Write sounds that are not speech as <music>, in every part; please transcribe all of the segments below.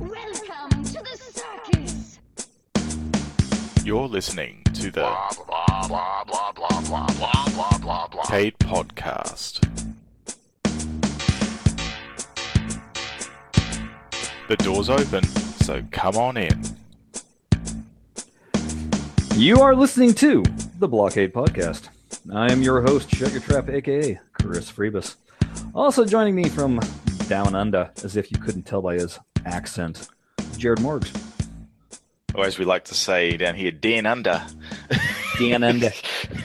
Welcome to the circus. You're listening to the Paid Podcast. The door's open, so come on in. You are listening to the Blockade Podcast. I am your host, Shut Your Trap, aka Chris Freebus. Also joining me from down under, as if you couldn't tell by his accent, Jared Morgs. Or as we like to say down here, Dan Under. Dan under.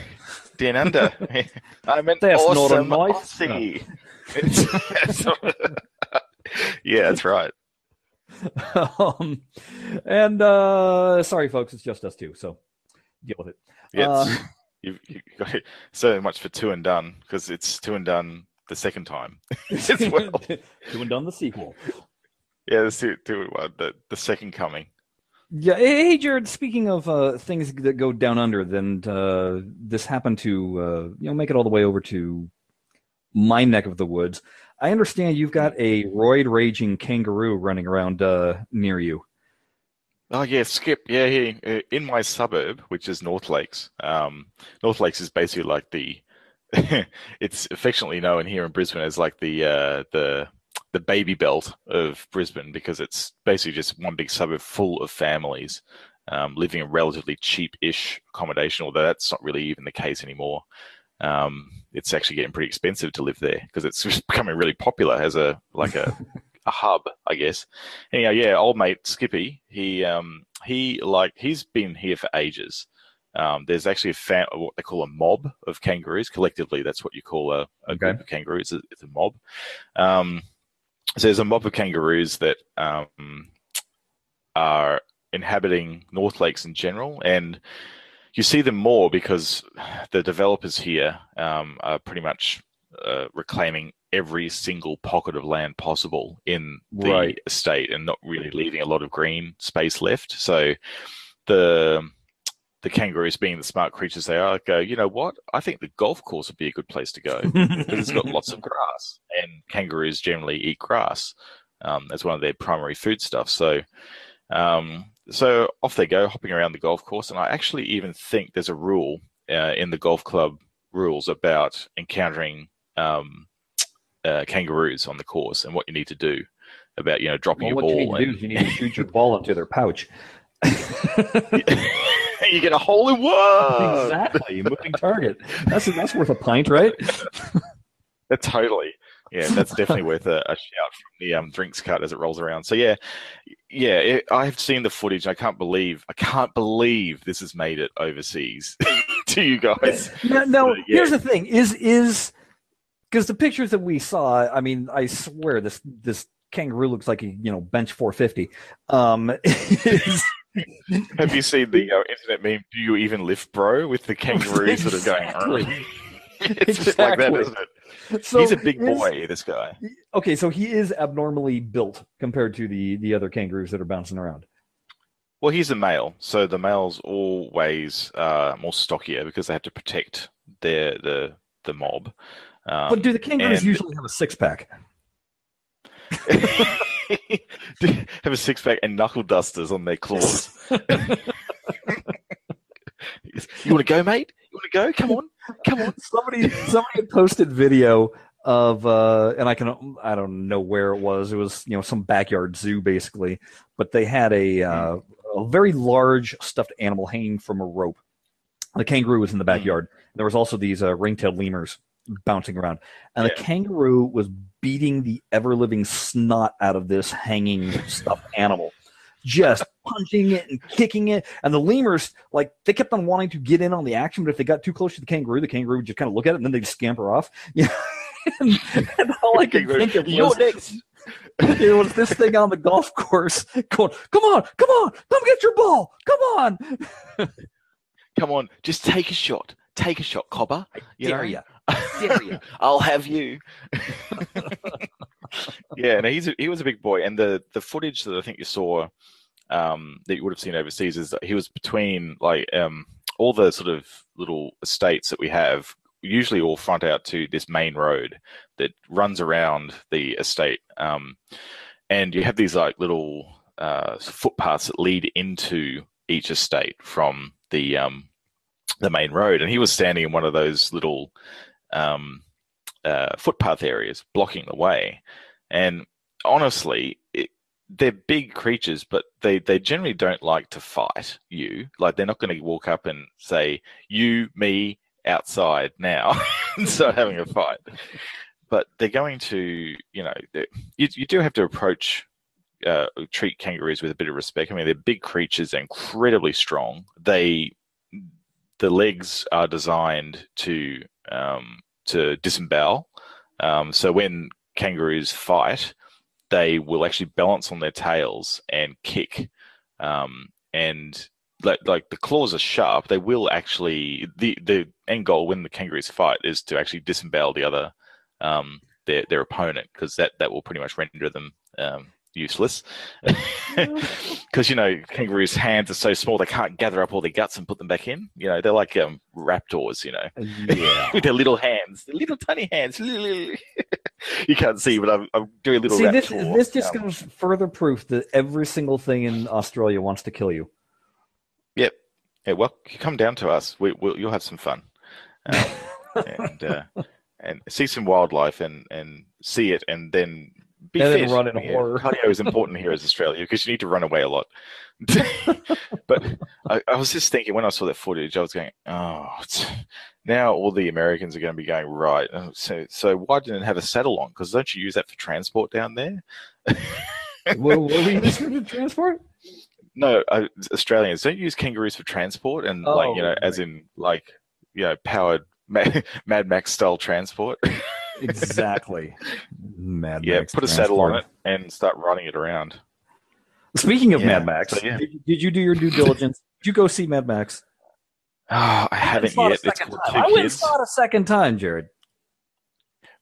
<laughs> Dan Under. <laughs> I'm an That's not a awesome knife. Aussie. <laughs> yeah, that's right. um, and uh, sorry, folks, it's just us two, so deal with it. Yeah, Uh, you've, you've got it. so much for two and done because it's two and done the second time as well. two and done the sequel. Yeah, the, two, two, well, the the second coming. Yeah. Hey, Jared. Speaking of uh, things that go down under, then uh, this happened to uh, you know make it all the way over to my neck of the woods. I understand you've got a roid raging kangaroo running around uh, near you. Oh yeah, Skip. Yeah, here uh, in my suburb, which is North Lakes. Um, North Lakes is basically like the. <laughs> it's affectionately known here in Brisbane as like the uh, the the baby belt of Brisbane because it's basically just one big suburb full of families um, living in relatively cheap-ish accommodation. Although that's not really even the case anymore. Um, it's actually getting pretty expensive to live there because it's <laughs> just becoming really popular as a like a <laughs> a hub, I guess. Anyhow, yeah, old mate Skippy, he um he like he's been here for ages. Um, there's actually a fan, what they call a mob of kangaroos. Collectively, that's what you call a, a group of kangaroos. It's it's a mob. Um, so there's a mob of kangaroos that um, are inhabiting North Lakes in general, and you see them more because the developers here um, are pretty much uh, reclaiming every single pocket of land possible in the Right. estate and not really leaving a lot of green space left. So the the kangaroos, being the smart creatures they are, go, you know what? I think the golf course would be a good place to go <laughs> because it's got lots of grass, and kangaroos generally eat grass um, as one of their primary food stuff. So, um, so off they go, hopping around the golf course, and I actually even think there's a rule uh, in the golf club rules about encountering um, uh, kangaroos on the course and what you need to do about you know dropping Well, what your you ball. need to do is you need to shoot your ball into their pouch. <laughs> <laughs> and- <laughs> you get a hole in one. exactly, moving target. That's that's worth a pint, right? <laughs> Totally. Yeah, that's definitely worth a, a shout from the um, drinks cut as it rolls around. So yeah, yeah, it, I've seen the footage. I can't believe, I can't believe this has made it overseas <laughs> to you guys. No, no But, yeah. here's the thing: is is because the pictures that we saw. I mean, I swear this this kangaroo looks like a you know bench 450. Um, is- Have you seen the uh, internet meme? Do you even lift, bro? With the kangaroo that are going. Exactly. <laughs> it's just like that, Exactly. isn't it? so He's a big boy. This guy. Okay, so he is abnormally built compared to the the other kangaroos that are bouncing around. Well, he's a male, so the males always uh, more stockier because they have to protect their the the mob. Um, But do the kangaroos and- usually have a six pack? <laughs> <laughs> have a six pack and knuckle dusters on their claws. <laughs> <laughs> you want to go, mate? You want to go? Come on, come on. somebody somebody had posted video of uh and i can i don't know where it was it was you know some backyard zoo basically but they had a uh, a very large stuffed animal hanging from a rope the kangaroo was in the backyard there was also these uh, ring-tailed lemurs bouncing around and the Yeah. kangaroo was beating the ever-living snot out of this hanging stuffed <laughs> animal just punching it and kicking it. And the lemurs, like, they kept on wanting to get in on the action, but if they got too close to the kangaroo, the kangaroo would just kind of look at it and then they'd scamper off. <laughs> Yeah. and, and all I could think of was, next. <laughs> it was this thing on the golf course going, come on, come on, come get your ball, come on. Come on, just take a shot. Take a shot, Cobber. You Dare know? Dare ya. <laughs> I'll have you. <laughs> yeah, no, he's a, he was a big boy, and the the footage that I think you saw um, that you would have seen overseas is that he was between like um, all the sort of little estates that we have. Usually, all front out to this main road that runs around the estate, um, and you have these like little uh, footpaths that lead into each estate from the um, the main road, and he was standing in one of those little um, uh, footpath areas, blocking the way. And honestly, it, they're big creatures, but they they generally don't like to fight you. Like they're not going to walk up and say, "You, me, outside now," <laughs> and start having a fight. But they're going to, you know, you you do have to approach. Uh, treat kangaroos with a bit of respect. I mean, they're big creatures, they're incredibly strong. They, the legs are designed to um, to disembowel. Um, so when kangaroos fight, they will actually balance on their tails and kick. Um, and like, like the claws are sharp, they will actually the the end goal when the kangaroos fight is to actually disembowel the other um, their their opponent because that that will pretty much render them um, useless. <laughs> <laughs> Because you know kangaroos' hands are so small they can't gather up all their guts and put them back in. You know they're like um, raptors. You know <laughs> Yeah. with their little hands, their little tiny hands. you can't see, but I'm, I'm doing a little. See, this this just Um, goes further proof that every single thing in Australia wants to kill you. Yep. Yeah, well, come down to us. We, we'll, you'll have some fun, um, and uh, and see some wildlife and and see it, and then be And then fit. run in Yeah, horror. Cardio is important here as Australia because you need to run away a lot. <laughs> but I, I was just thinking when I saw that footage, I was going, oh, <laughs> now all the Americans are going to be going right. uh, So so why didn't it have a saddle on? Because don't you use that for transport down there? <laughs> what, what were you using to transport? No, uh, Australians don't use kangaroos for transport, and like you know, Oh, as in like you know, powered Ma- Mad Max style transport. Exactly. Mad yeah, Max put a saddle on it and start running it around. Speaking of Yeah, Mad Max, so, yeah. did, did you do your due diligence? did you go see Mad Max? Oh, I haven't saw yet. It's second time. I went and Kids. saw it a second time, Jared.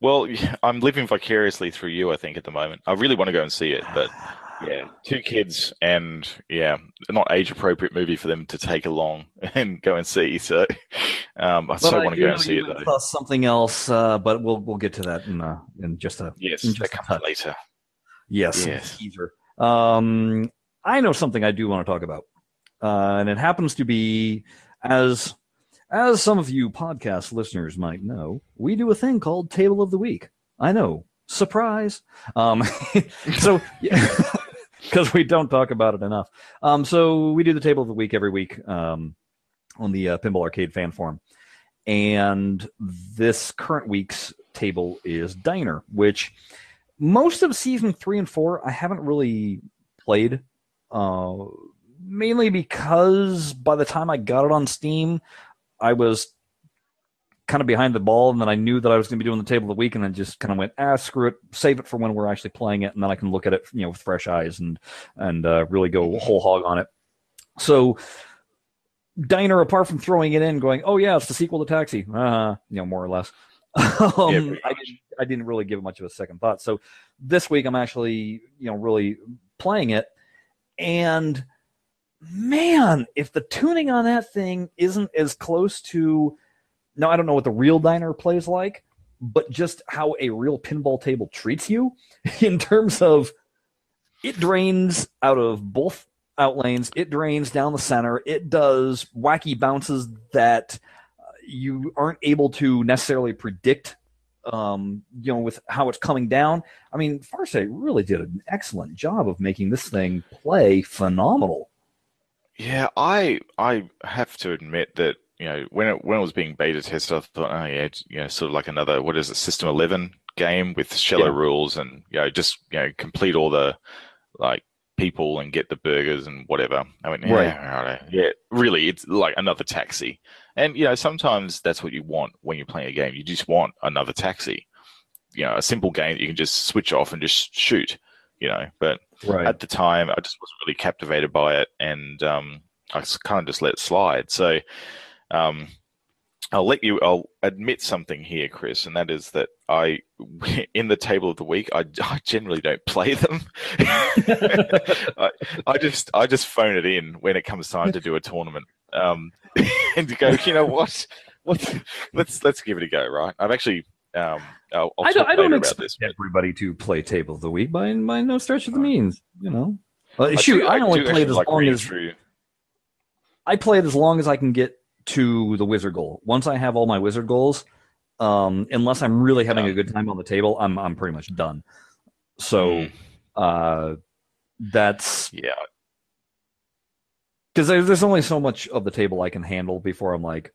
Well, <laughs> I'm living vicariously through you. I think at the moment, I really want to go and see it, but yeah, two kids and yeah, not age appropriate movie for them to take along <laughs> and go and see. So, um, I But so I want to go and see you it though. something else, uh, but we'll we'll get to that in uh, in just a Yes, in that just a comes later. Yes, Yes. teaser. Um, I know something I do want to talk about, uh, and it happens to be as as some of you podcast listeners might know, we do a thing called Table of the Week. I know, surprise. Um, <laughs> so <laughs> <laughs> because we don't talk about it enough. Um, so we do the Table of the Week every week um, on the uh, Pinball Arcade fan forum, and this current week's table is Diner, which most of season three and four I haven't really played, uh, mainly because by the time I got it on Steam, I was kind of behind the ball, and then I knew that I was going to be doing the table of the week, and then just kind of went, ah, screw it, save it for when we're actually playing it, and then I can look at it, you know, with fresh eyes and and uh, really go whole hog on it. So. Diner, apart from throwing it in, going, "Oh yeah, it's the sequel to Taxi," uh, you know, more or less. <laughs> um, pretty I didn't, I didn't really give it much of a second thought. So this week, I'm actually, you know, really playing it, and man, if the tuning on that thing isn't as close to, now I don't know what the real diner plays like, but just how a real pinball table treats you <laughs> in terms of it drains out of both out lanes, it drains down the center, it does wacky bounces that uh, you aren't able to necessarily predict um, you know, with how it's coming down. I mean, Farsight really did an excellent job of making this thing play phenomenal. Yeah, I I have to admit that you know when it when it was being beta tested, I thought, oh yeah, you know, sort of like another what is it, System Eleven game with shallow Yeah. rules and you know just you know complete all the like people and get the burgers and whatever. I went, yeah, Right. righto. yeah, really, it's like another taxi. And you know sometimes that's what you want when you're playing a game. You just want another taxi. You know, a simple game that you can just switch off and just shoot. You know, but Right. at the time, I just wasn't really captivated by it, and um, I kind of just let it slide. So, um, I'll let you. I'll admit something here, Chris, and that is that I, <laughs> in the table of the week, I, <laughs> I generally don't play them. <laughs> I, I just I just phone it in when it comes time to do a tournament, um, and to go. You know what? What? Let's let's give it a go. Right? I've actually. Um, I'll, I'll I don't, I don't later expect this. but- everybody to play Table of the Week by, by no stretch of the means, you know. Uh, shoot, do- I, only do played as like long as through- I play it as long as I can get to the wizard goal. Once I have all my wizard goals, um, unless I'm really having Yeah. a good time on the table, I'm I'm pretty much done. So Mm. uh, that's Yeah, because there's, only so much of the table I can handle before I'm like.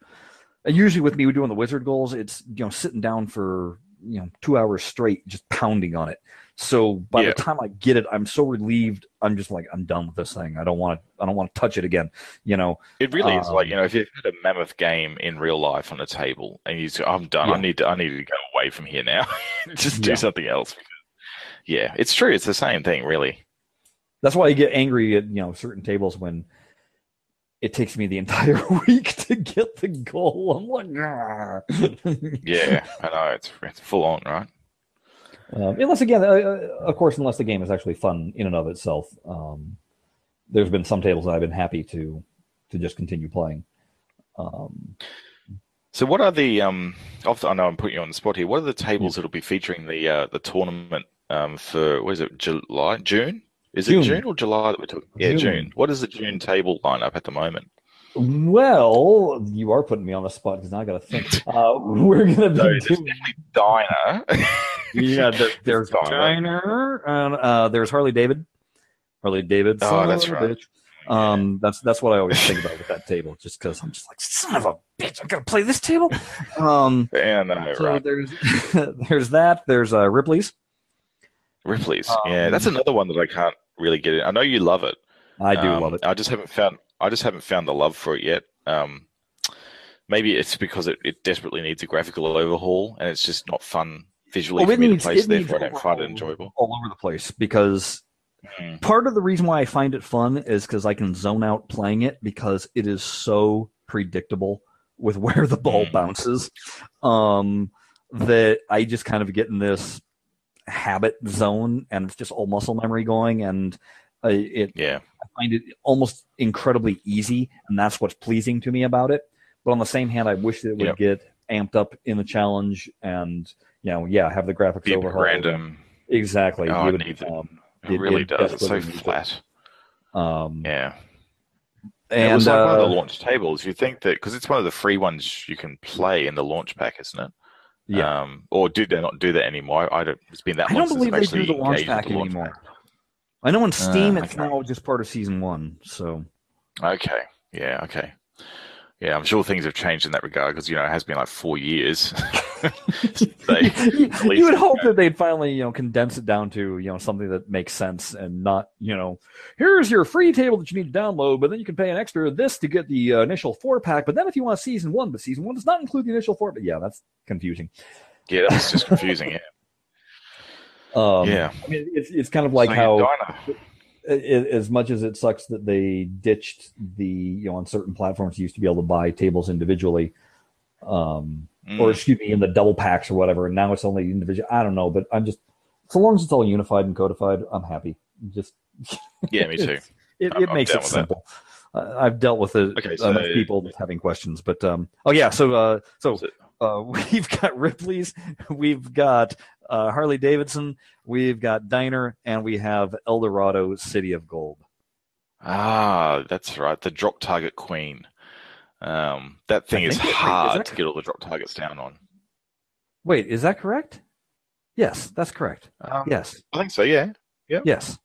and Usually with me doing the wizard goals, it's you know sitting down for you know two hours straight, just pounding on it. So by Yeah. the time I get it, I'm so relieved. I'm just like I'm done with this thing. I don't want to. I don't want to touch it again. You know. it really is like Um, you know if you've had a mammoth game in real life on a table and you say, "I'm done. Yeah. I need to. I need to go away from here now. <laughs> Just do Yeah. something else." Yeah, it's true. It's the same thing, really. That's why I get angry at you know certain tables when it takes me the <laughs> entire week to get the goal. I'm like. Yeah, I know. It's it's full on, right? Um, unless again, uh, uh, of course, unless the game is actually fun in and of itself. Um, there's been some tables that I've been happy to to just continue playing. Um, So, what are the um? off- I know I'm putting you on the spot here. What are the tables that'll be featuring the uh the tournament um for what is it July June? Is June. it June or July that we're talking? Yeah, June. June. What is the June table lineup at the moment? well, you are putting me on the spot because now I got to think. <laughs> Uh, we're gonna be So doing. definitely Diner. <laughs> Yeah, <laughs> there, there's. Diner, and uh, there's Harley David. Harley David. Oh, that's right. bitch. Um, that's that's what I always think about with that table, just because I'm just like, son of a bitch, I'm gonna play this table. Um, and uh, so there's <laughs> there's that. There's uh, Ripley's. Ripley's. Um, yeah, that's another one that I can't really get in. I know you love it. I do Um, love it. I just haven't found. I just haven't found the love for it yet. Um, maybe it's because it, it desperately needs a graphical overhaul, and it's just not fun visually Oh, for it me needs- to play. So therefore, I don't find it enjoyable. all over the place because Mm. part of the reason why I find it fun is because I can zone out playing it because it is so predictable with <laughs> where the ball Mm. bounces um, that I just kind of get in this habit zone and it's just all muscle memory going and uh, it Yeah, I find it almost incredibly easy and that's what's pleasing to me about it but on the same hand I wish that it would Yep. get amped up in the challenge and you know yeah have the graphics a overhauled random. exactly Oh, would, it. um, It, it- really it does. It's so desperately needs it. flat. um, Yeah. and it was like one of uh, the launch tables. You think that because it's one of the free ones you can play in the launch pack, isn't it? Yeah. Um, or do they not do that anymore? I don't. It's been that I don't believe they do the launch pack the launch anymore. pack. I know on Steam Uh, it's okay. now just part of season one. So Okay. Yeah. Okay. Yeah, I'm sure things have changed in that regard because you know it has been like four years. <laughs> <laughs> <laughs> They you, would hope that they'd finally you know condense it down to you know something that makes sense and not you know here's your free table that you need to download, but then you can pay an extra this to get the uh, initial four pack. But then if you want season one, but season one does not include the initial four. But yeah, that's confusing. yeah, that's just confusing. Yeah. <laughs> Um, yeah. I mean, it's it's kind of like So, how. As much as it sucks that they ditched the you know on certain platforms you used to be able to buy tables individually um Mm. or excuse me in the double packs or whatever and now it's only individual i don't know but i'm just so long as it's all unified and codified i'm happy just <laughs> yeah, me too. it, it makes it simple uh, i've dealt with it Okay, enough so- people having questions but um oh yeah so uh so So- uh, <laughs> we've got Ripley's, we've got uh, Harley Davidson, we've got Diner, and we have Eldorado City of Gold. Ah, that's right. The drop target queen. Um, that thing is think it- wait, is hard to get all the drop targets down on. Wait, is that correct? Yes, that's correct. Um, Yes, I think so. Yeah. yes.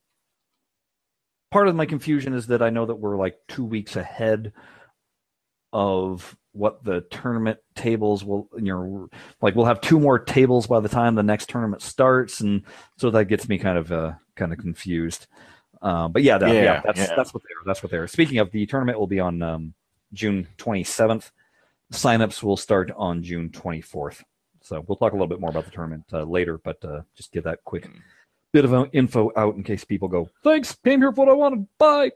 Part of my confusion is that I know that we're like two weeks ahead of what the tournament tables will, you know, like we'll have two more tables by the time the next tournament starts, and so that gets me kind of uh, kind of confused. Uh, but yeah, that, yeah, Yeah, that's yeah. that's what they're that's what they're. Speaking of, the tournament will be on um, June 27th. Signups will start on June 24th. So we'll talk a little bit more about the tournament uh, later, but uh, just give that quick bit of uh, info out in case people go, thanks, came here for what I wanted, bye.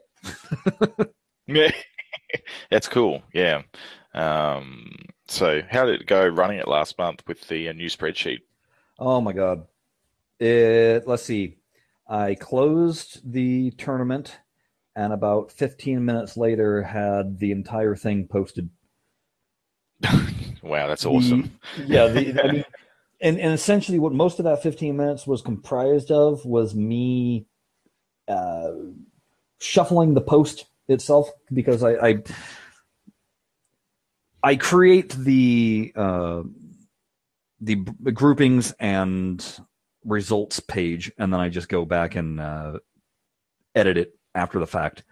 Yeah. <laughs> that's cool. Yeah. Um, so how did it go running it last month with the uh, new spreadsheet? Oh my god. It let's see. I closed the tournament and about 15 minutes later had the entire thing posted. <laughs> wow, that's The- awesome. yeah, the, I mean and, and essentially what most of that 15 minutes was comprised of was me uh shuffling the post itself because I I, I create the uh, the groupings and results page, and then I just go back and uh, edit it after the fact.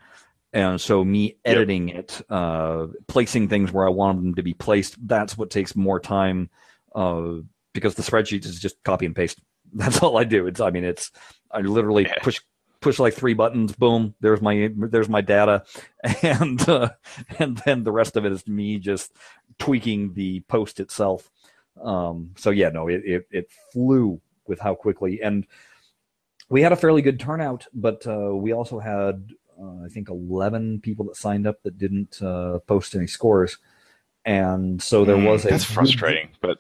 And so, me editing it, uh, placing things where I want them to be placed, that's what takes more time uh, because the spreadsheet is just copy and paste. <laughs> That's all I do. It's, I mean, it's, I literally Yeah. push push like three buttons, boom, there's my there's my data, <laughs> and uh, and then the rest of it is me just tweaking the post itself. Um, so yeah, no, it, it it flew with how quickly, and we had a fairly good turnout, but uh, we also had uh, I think eleven people that signed up that didn't uh, post any scores, and so there Mm, was a that's frustrating, but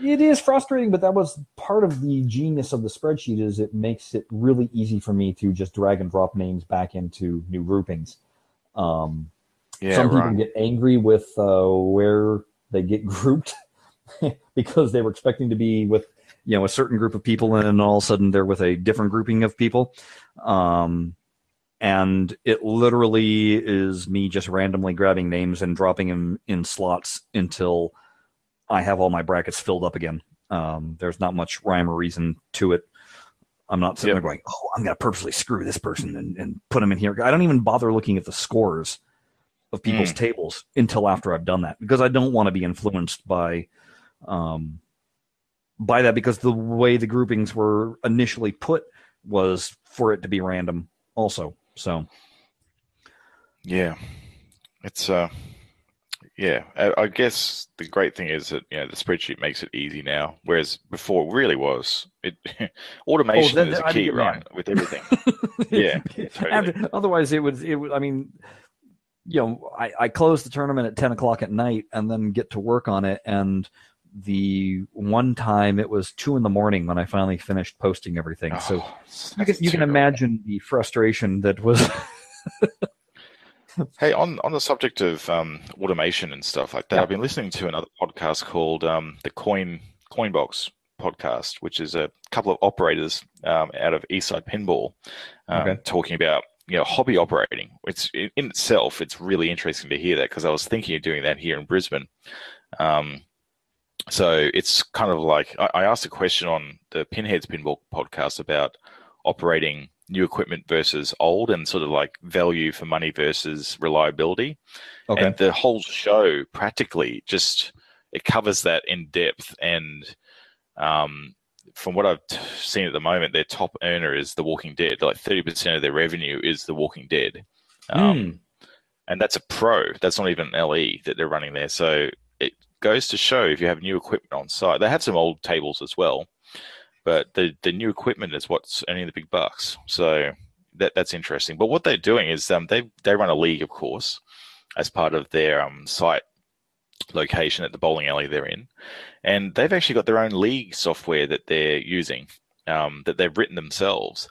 it is frustrating, but that was part of the genius of the spreadsheet. Is it makes it really easy for me to just drag and drop names back into new groupings. Um, yeah, some people right. get angry with uh, where they get <laughs> grouped because they were expecting to be with you know a certain group of people, and all of a sudden they're with a different grouping of people. Um, and it literally is me just randomly grabbing names and dropping them in slots until I have all my brackets filled up again. Um, there's not much rhyme or reason to it. I'm not sitting Yep. there going, "Oh, I'm going to purposely screw this person and, and put them in here." I don't even bother looking at the scores of people's tables until after I've done that because I don't want to be influenced by um, by that because the way the groupings were initially put was for it to be random also. So Yeah, it's uh, yeah. I, I guess the great thing is that you know the spreadsheet makes it easy now, whereas before it really was it <laughs> automation is I a key, right? With everything. <laughs> Yeah, <laughs> totally. After- otherwise, it would. It would. I mean, you know, I, I close the tournament at ten o'clock at night and then get to work on it. And the one time it was two in the morning when I finally finished posting everything. so Oh, you can you can imagine the frustration that was. <laughs> Hey, on on the subject of um, automation and stuff like that, Yeah. I've been listening to another podcast called um, the Coin Coinbox podcast, which is a couple of operators um, out of Eastside Pinball um, Okay. talking about you know hobby operating. It's in in itself, it's really interesting to hear that because I was thinking of doing that here in Brisbane. Um, so it's kind of like I, I asked a question on the Pinheads Pinball podcast about operating new equipment versus old and sort of like value for money versus reliability. okay. And the whole show practically just it covers that in depth. And um, from what I've t- seen at the moment, their top earner is The Walking Dead. Like thirty percent of their revenue is The Walking Dead, um, Hmm. and that's a pro. That's not even an LE that they're running there. So it goes to show if you have new equipment on site, they have some old tables as well, but the the new equipment is what's earning the big bucks. So that that's interesting. But what they're doing is um, they they run a league, of course, as part of their um, site location at the bowling alley they're in, and they've actually got their own league software that they're using um, that they've written themselves.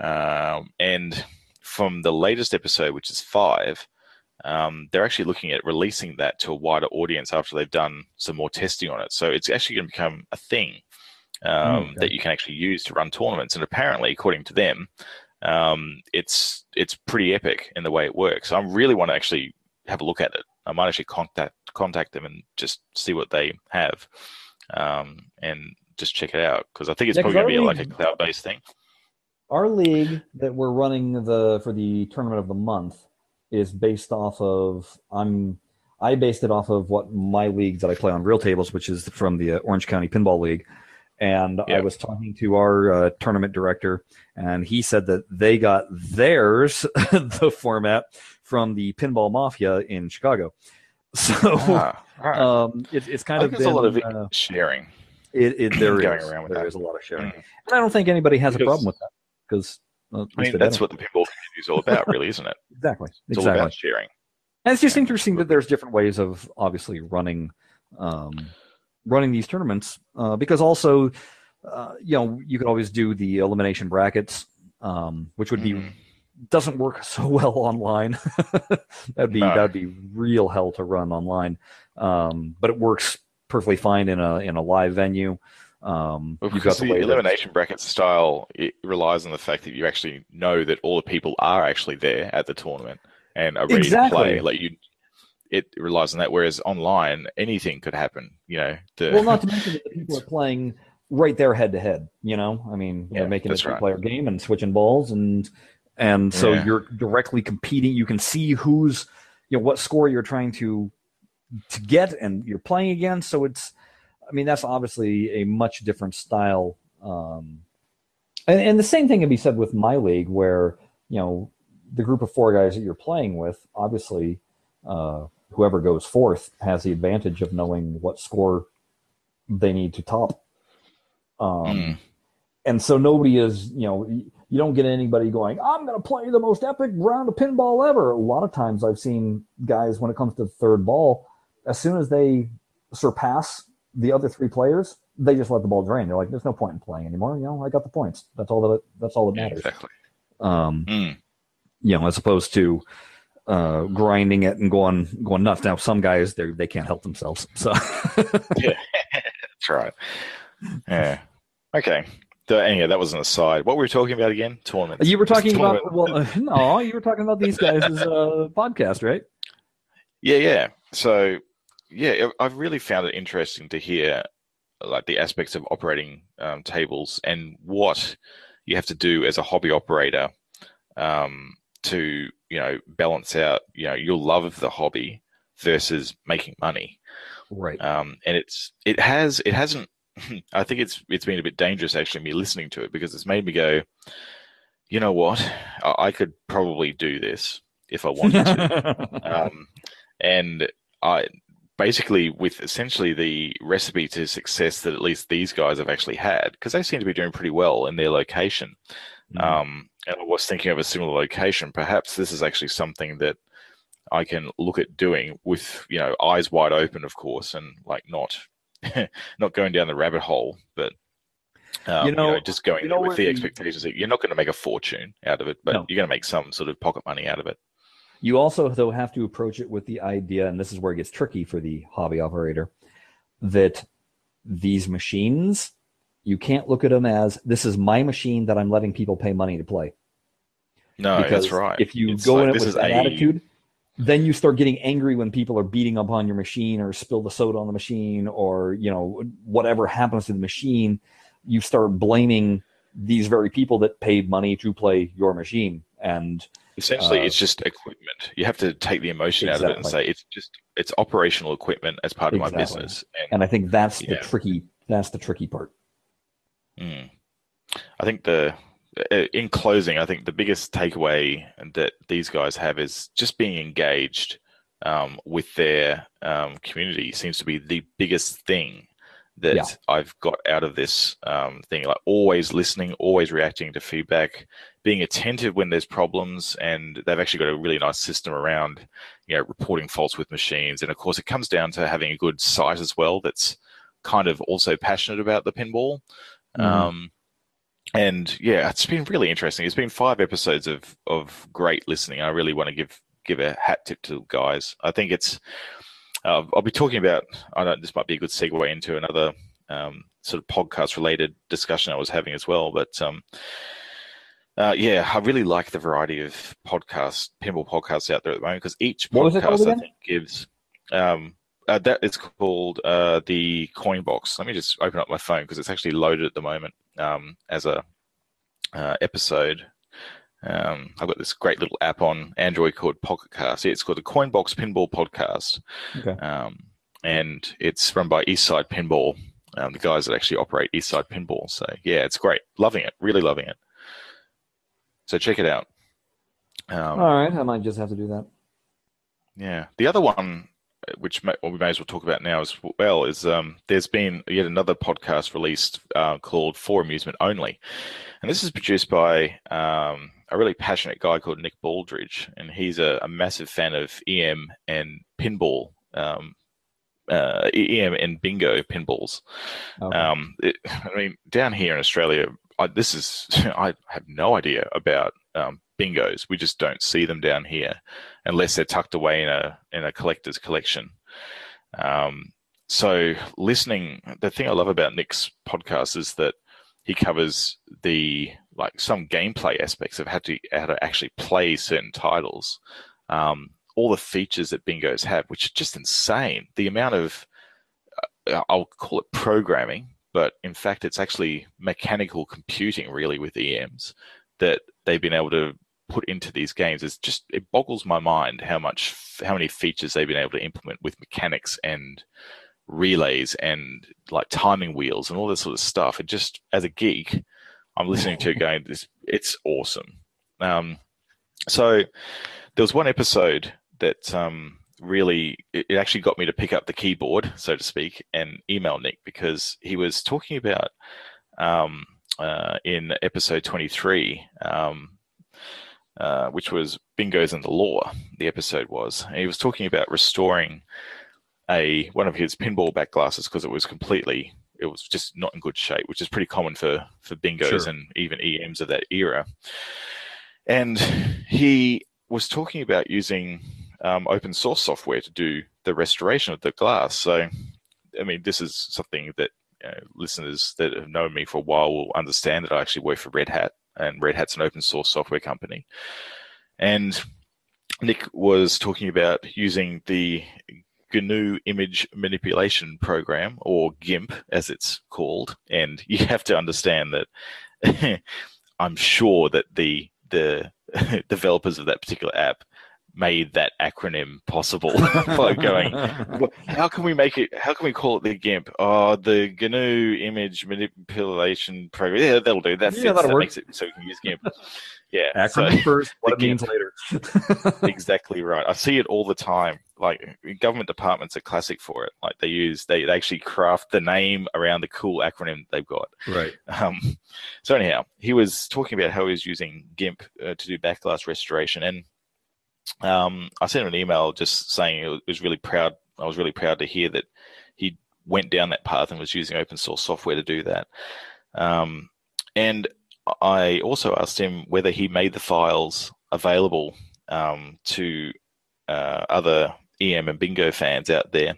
Um, and from the latest episode, which is five, um, they're actually looking at releasing that to a wider audience after they've done some more testing on it. So it's actually going to become a thing um, Okay. that you can actually use to run tournaments. And apparently, according to them, um, it's it's pretty epic in the way it works. I really want to actually have a look at it. I might actually contact contact them and just see what they have, um, and just check it out because I think it's Yeah, probably going to be like a cloud based thing. Our league that we're running the for the tournament of the month is based off of I'm I based it off of what my league that I play on real tables, which is from the uh, Orange County Pinball League. And I was talking to our uh, tournament director, and he said that they got theirs, <laughs> the format, from the Pinball Mafia in Chicago. <laughs> So Ah, alright. um, it, it's kind of there's a lot of uh, sharing. it, it there with there is a lot of sharing, Mm. and I don't think anybody has a problem with that because well, I mean, that's what the pinball community is all about, really, isn't it? <laughs> exactly It's all about sharing. And it's just interesting that there's different ways of obviously running um, running these tournaments uh, because also uh, you know you could always do the elimination brackets, um, which would be Mhm. doesn't work <laughs> so well online. <laughs> that'd be No. that'd be real hell to run online, um, but it works perfectly fine in a in a live venue. Um, Well, you've because got the the that- elimination bracket style it relies on the fact that you actually know that all the people are actually there at the tournament and are ready Exactly. to play. Like you, it relies on that. Whereas online, anything could happen. You know, the, well, not to mention that the people are playing right there head to head. You know, I mean, Yeah, they're making a right. two-player game and switching balls, and and so Yeah. you're directly competing. You can see who's, you know, what score you're trying to to get, and you're playing against. So it's, I mean, that's obviously a much different style. Um, and, and the same thing can be said with my league, where you know the group of four guys that you're playing with, obviously. Uh, whoever goes fourth has the advantage of knowing what score they need to top. Um, Mm. And so nobody is, you know, you don't get anybody going, I'm going to play the most epic round of pinball ever. A lot of times I've seen guys, when it comes to the third ball, as soon as they surpass the other three players, they just let the ball drain. They're like, there's no point in playing anymore. You know, I got the points. That's all that, that's all that matters. exactly. Um, Mm. you know, as opposed to uh, grinding it and going going nuts. Now, some guys they they can't help themselves. So <laughs> That's right. Yeah. Okay. So, anyway, that was an aside. What were we talking about again? Tournament. you were talking Tournament. about well, uh, no, you were talking about these guys' <laughs> uh, podcast, right? Yeah, yeah. So, yeah, I've really found it interesting to hear like the aspects of operating um, tables and what you have to do as a hobby operator um, to, you know, balance out, you know, your love of the hobby versus making money. Right. Um, and it's it has it hasn't. <laughs> I think it's it's been a bit dangerous actually me listening to it because it's made me go, you know what, I, I could probably do this if I wanted to <laughs> um, and I basically with essentially the recipe to success that at least these guys have actually had because they seem to be doing pretty well in their location. Mm. Um, and I was thinking of a similar location. Perhaps this is actually something that I can look at doing with you know eyes wide open, of course, and like not <laughs> not going down the rabbit hole, but. Um, you, know, know- just going you know with the the- expectations that you're not going to make a fortune out of it, but No. you're going to make some sort of pocket money out of it. You also, though, have to approach it with the idea, and this is where it gets tricky for the hobby operator, that these machines, you can't look at them as this is my machine that I'm letting people pay money to play. No, because that's right. if you It's go like, in it with that a- attitude, then you start getting angry when people are beating up on your machine or spill the soda on the machine or you know whatever happens to the machine. You start blaming these very people that paid money to play your machine, and Essentially, Uh, it's just equipment. You have to take the emotion out of it and say it's just it's operational equipment as part of my business. And, and I think that's the tricky that's the tricky part. mm. I think the uh, in closing, I think the biggest takeaway that these guys have is just being engaged um, with their um, community seems to be the biggest thing that Yeah. I've got out of this um, thing. Like always listening, always reacting to feedback, being attentive when there's problems, and they've actually got a really nice system around, you know, reporting faults with machines. And of course, it comes down to having a good site as well. That's kind of also passionate about the pinball. Mhm. Um, and yeah, it's been really interesting. It's been five episodes of of great listening. I really want to give give a hat tip to guys. I think it's. Uh, I'll be talking about. I don't know this might be a good segue into another um, sort of podcast related discussion I was having as well. But um, uh, yeah, I really like the variety of podcast pinball podcasts out there at the moment because each What was it podcast I think gives. Um, uh, that is called uh, the Coin Box. Let me just open up my phone because it's actually loaded at the moment um, as a uh, episode. Um, I've got this great little app on Android called Pocket Cast. It's called the Coinbox Pinball Podcast, Okay. um, and it's run by Eastside Pinball, um, the guys that actually operate Eastside Pinball. So yeah, it's great. Loving it. Really loving it. So check it out. Um, All right, I might just have to do that. yeah. The other one, which may, well, we may as well talk about now as well, is um, there's been yet another podcast released uh, called For Amusement Only. And this is produced by um, a really passionate guy called Nick Baldridge. And he's a, a massive fan of EM and pinball, um, uh, EM and bingo pinballs. Okay. Um, it, <laughs> I mean, down here in Australia, I, this is <laughs> I have no idea about um, bingos. We just don't see them down here unless they're tucked away in a in a collector's collection. Um, so listening, the thing I love about Nick's podcast is that he covers the like some gameplay aspects of how to how to actually play certain titles, um, all the features that bingos have, which are just insane. The amount of uh, I'll call it programming, but in fact, it's actually mechanical computing really with EMs that they've been able to put into these games is just it boggles my mind how much how many features they've been able to implement with mechanics and relays and like timing wheels and all this sort of stuff. And just as a geek, I'm listening to it <laughs> going, this it's awesome. Um, so there was one episode that um, really it, it actually got me to pick up the keyboard, so to speak, and email Nick because he was talking about um, uh, in episode 23, um, uh, which was Bingos and the Law. The episode was and he was talking about restoring a one of his pinball back glasses because it was completely it was just not in good shape, which is pretty common for for bingos Sure. and even EMs of that era. And he was talking about using um, open source software to do the restoration of the glass. So, I mean, this is something that you know, listeners that have known me for a while will understand that I actually work for Red Hat, and Red Hat's an open source software company. And Nick was talking about using the GNU image manipulation program, or GIMP as it's called. And you have to understand that <laughs> I'm sure that the the <laughs> developers of that particular app made that acronym possible <laughs> <laughs> by going, how can we make it? How can we call it the GIMP? Oh, the GNU image manipulation program. Yeah, that'll do. That Yeah, fits. that'll that work. makes it so we can use GIMP. Yeah. <laughs> so- Acronym first, what it means later. exactly right. I see it all the time. Like government departments are classic for it. Like they use they, they actually craft the name around the cool acronym they've got. right. Um, so anyhow, he was talking about how he was using GIMP uh, to do backglass restoration, and um, I sent him an email just saying it was really proud. I was really proud to hear that he went down that path and was using open source software to do that. Um, and I also asked him whether he made the files available um, to uh, other EM and Bingo fans out there,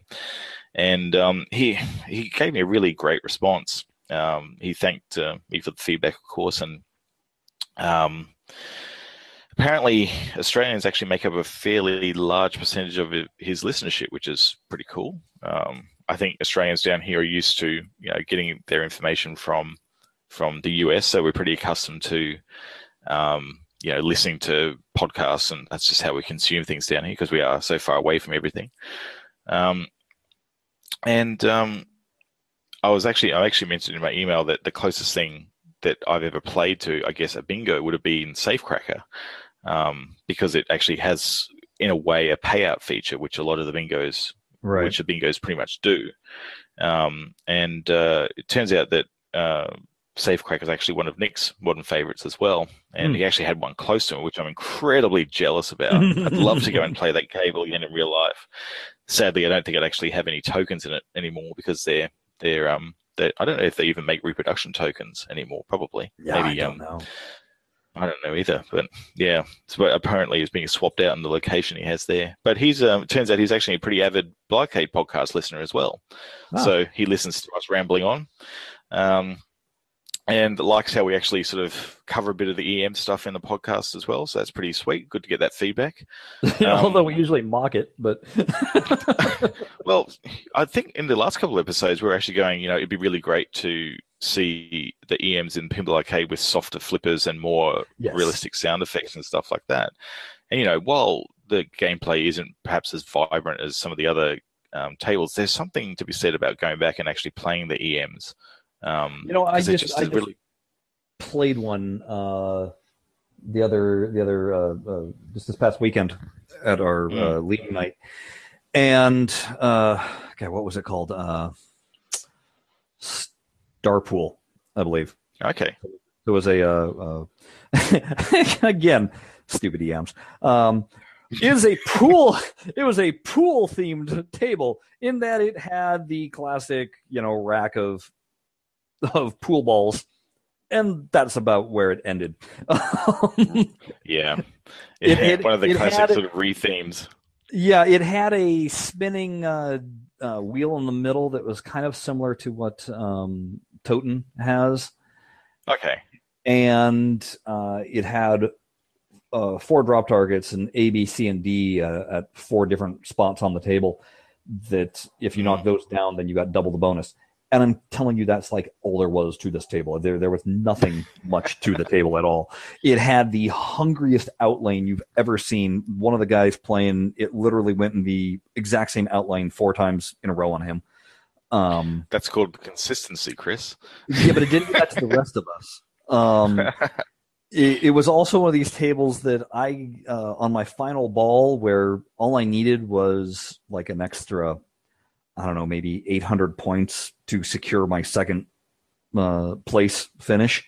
and um, he he gave me a really great response. Um, he thanked uh, me for the feedback, of course, and um, apparently Australians actually make up a fairly large percentage of his listenership, which is pretty cool. Um, I think Australians down here are used to you know getting their information from from the US, so we're pretty accustomed to um, you know listening to podcasts, and that's just how we consume things down here because we are so far away from everything. Um, and um, I was actually I actually mentioned in my email that the closest thing that I've ever played to, I guess, a bingo would have been Safecracker, um, because it actually has, in a way, a payout feature, which a lot of the bingos, Right. which the bingos pretty much do. Um, and uh, it turns out that uh, Safecracker is actually one of Nick's modern favorites as well, and Hmm. he actually had one close to him, which I'm incredibly jealous about. I'd love to go and <laughs> play that game again in real life. Sadly, I don't think I'd actually have any tokens in it anymore because they're they're um they I don't know if they even make reproduction tokens anymore. Probably yeah, maybe I um don't know. I don't know either, but yeah, so apparently he's being swapped out in the location he has there. But he's um, turns out he's actually a pretty avid Blockade podcast listener as well. Ah. So he listens to us rambling on, um, and likes how we actually sort of cover a bit of the EM stuff in the podcast as well. So that's pretty sweet. Good to get that feedback. <laughs> Although we usually mock it, but <laughs> <laughs> Well, I think in the last couple of episodes, we are actually going, you know, it'd be really great to see the EMs in Pinball Arcade with softer flippers and more Yes. realistic sound effects and stuff like that. And, you know, while the gameplay isn't perhaps as vibrant as some of the other um, tables, there's something to be said about going back and actually playing the EMs. Um, You know, I it just- I is just- played one uh, the other the other uh, uh, just this past weekend at our Mm. uh, league night, and uh, okay, what was it called? Uh, Starpool, I believe. okay. There was a uh, uh, <laughs> again stupid EMs. Um, it was a pool. It was a pool themed table in that it had the classic, you know, rack of <laughs> of pool balls, and that's about where it ended. <laughs> Yeah. It- it- One of the classic sort of re-themes. Yeah, it had a spinning uh, uh, wheel in the middle that was kind of similar to what um, Totan has, Okay. and uh, it had uh, four drop targets and A, B, C, and D uh, at four different spots on the table. That if you knock those down, then you got double the bonus. And I'm telling you, that's like all there was to this table. There, there was nothing much to the table at all. It had the hungriest outlane you've ever seen. One of the guys playing, it literally went in the exact same outlane four times in a row on him. Um, That's called consistency, Chris. yeah, but it didn't get to the rest of us. Um, <laughs> it, it was also one of these tables that I, uh, on my final ball, where all I needed was like an extra, I don't know, maybe 800 points to secure my second uh, place finish.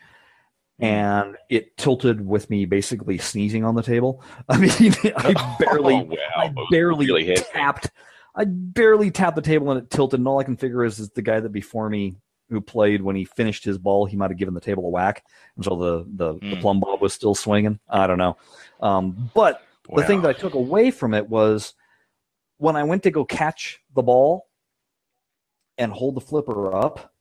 And it tilted with me basically sneezing on the table. <laughs> I mean, I <laughs> barely, Oh, wow. I barely Really tapped. I barely tapped the table and it tilted. And all I can figure is, is the guy that before me who played when he finished his ball, he might have given the table a whack, and so the the, the Mm. plumb bob was still swinging. I don't know. Um, but the thing that I took away from it was when I went to go catch the ball and hold the flipper up.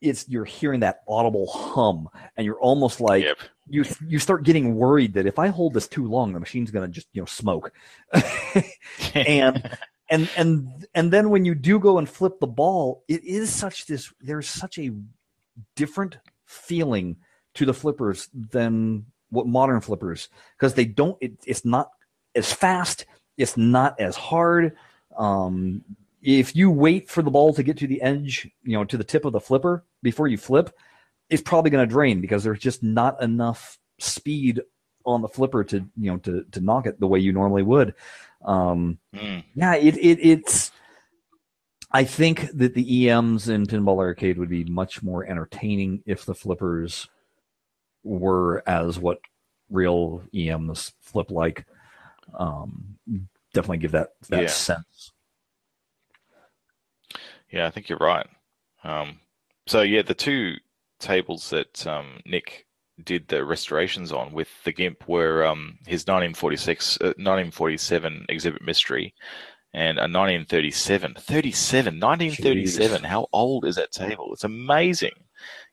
It's you're hearing that audible hum, and you're almost like Yep. you you start getting worried that if I hold this too long, the machine's gonna just you know smoke. <laughs> and and and and then when you do go and flip the ball, it is such this there's such a different feeling to the flippers than what modern flippers because they don't it, it's not as fast it's not as hard um, if you wait for the ball to get to the edge you know to the tip of the flipper before you flip it's probably going to drain because there's just not enough speed on the flipper to you know to to knock it the way you normally would um, Mm. yeah, it, it it's. I think that the EMs in Pinball Arcade would be much more entertaining if the flippers were as what real EMs flip like. Um, definitely give that that Yeah. sense. Yeah, I think you're right. Um, so yeah, the two tables that um, Nick did the restorations on with the GIMP were um, his 1946, uh, 1947 exhibit mystery and a 1937. 37, 1937. How old is that table? It's amazing.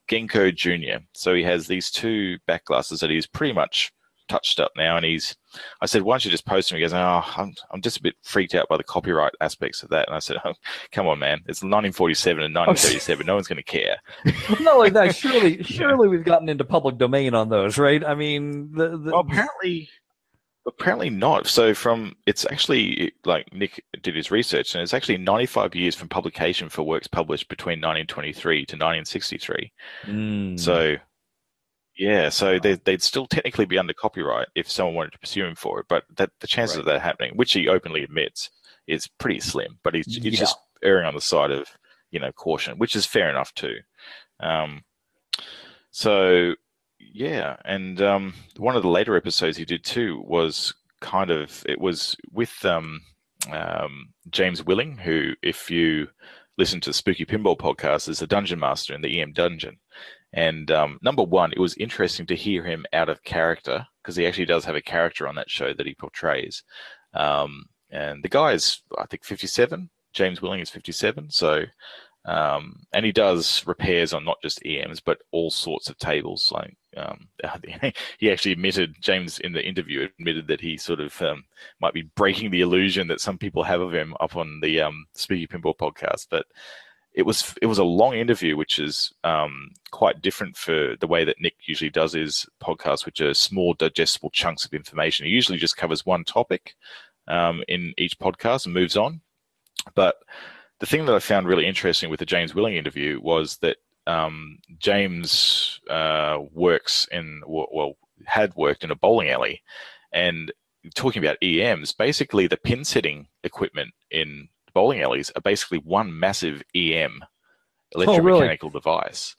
Genco Jr. So he has these two back glasses that he's pretty much touched up now, and he's. I said, why don't you just post them? He goes, oh, I'm, I'm just a bit freaked out by the copyright aspects of that. And I said, oh, come on, man, it's 1947 and <laughs> 1937. no one's going to care. Not like that. <laughs> Surely, surely we've gotten into public domain on those, right? I mean, the, the, Well, apparently, apparently not. So from it's actually like Nick did his research, and it's actually 95 years from publication for works published between 1923 to 1963. Mm. So, yeah, so they, they'd still technically be under copyright if someone wanted to pursue him for it. But that the chances of that happening, which he openly admits, is pretty slim. But he's, he's Yeah. just erring on the side of you know caution, which is fair enough too. Um, so yeah, and um, one of the later episodes he did too was kind of it was with um, um, James Willing, who, if you listen to the Spooky Pinball podcast, is a dungeon master in the EM dungeon. And um, number one, it was interesting to hear him out of character because he actually does have a character on that show that he portrays. Um, and the guy is, I think, 57. James Willing is 57. So, um, and he does repairs on not just EMs, but all sorts of tables. Like, um, <laughs> he actually admitted, James in the interview admitted that he sort of um, might be breaking the illusion that some people have of him up on the um, Spooky Pinball podcast. But it was it was a long interview, which is um, quite different for the way that Nick usually does his podcast, which are small, digestible chunks of information. He usually just covers one topic um, in each podcast and moves on. But the thing that I found really interesting with the James Willing interview was that um, James uh, works in well had worked in a bowling alley, and talking about EMs, basically the pin setting equipment in bowling alleys are basically one massive EM electromechanical device.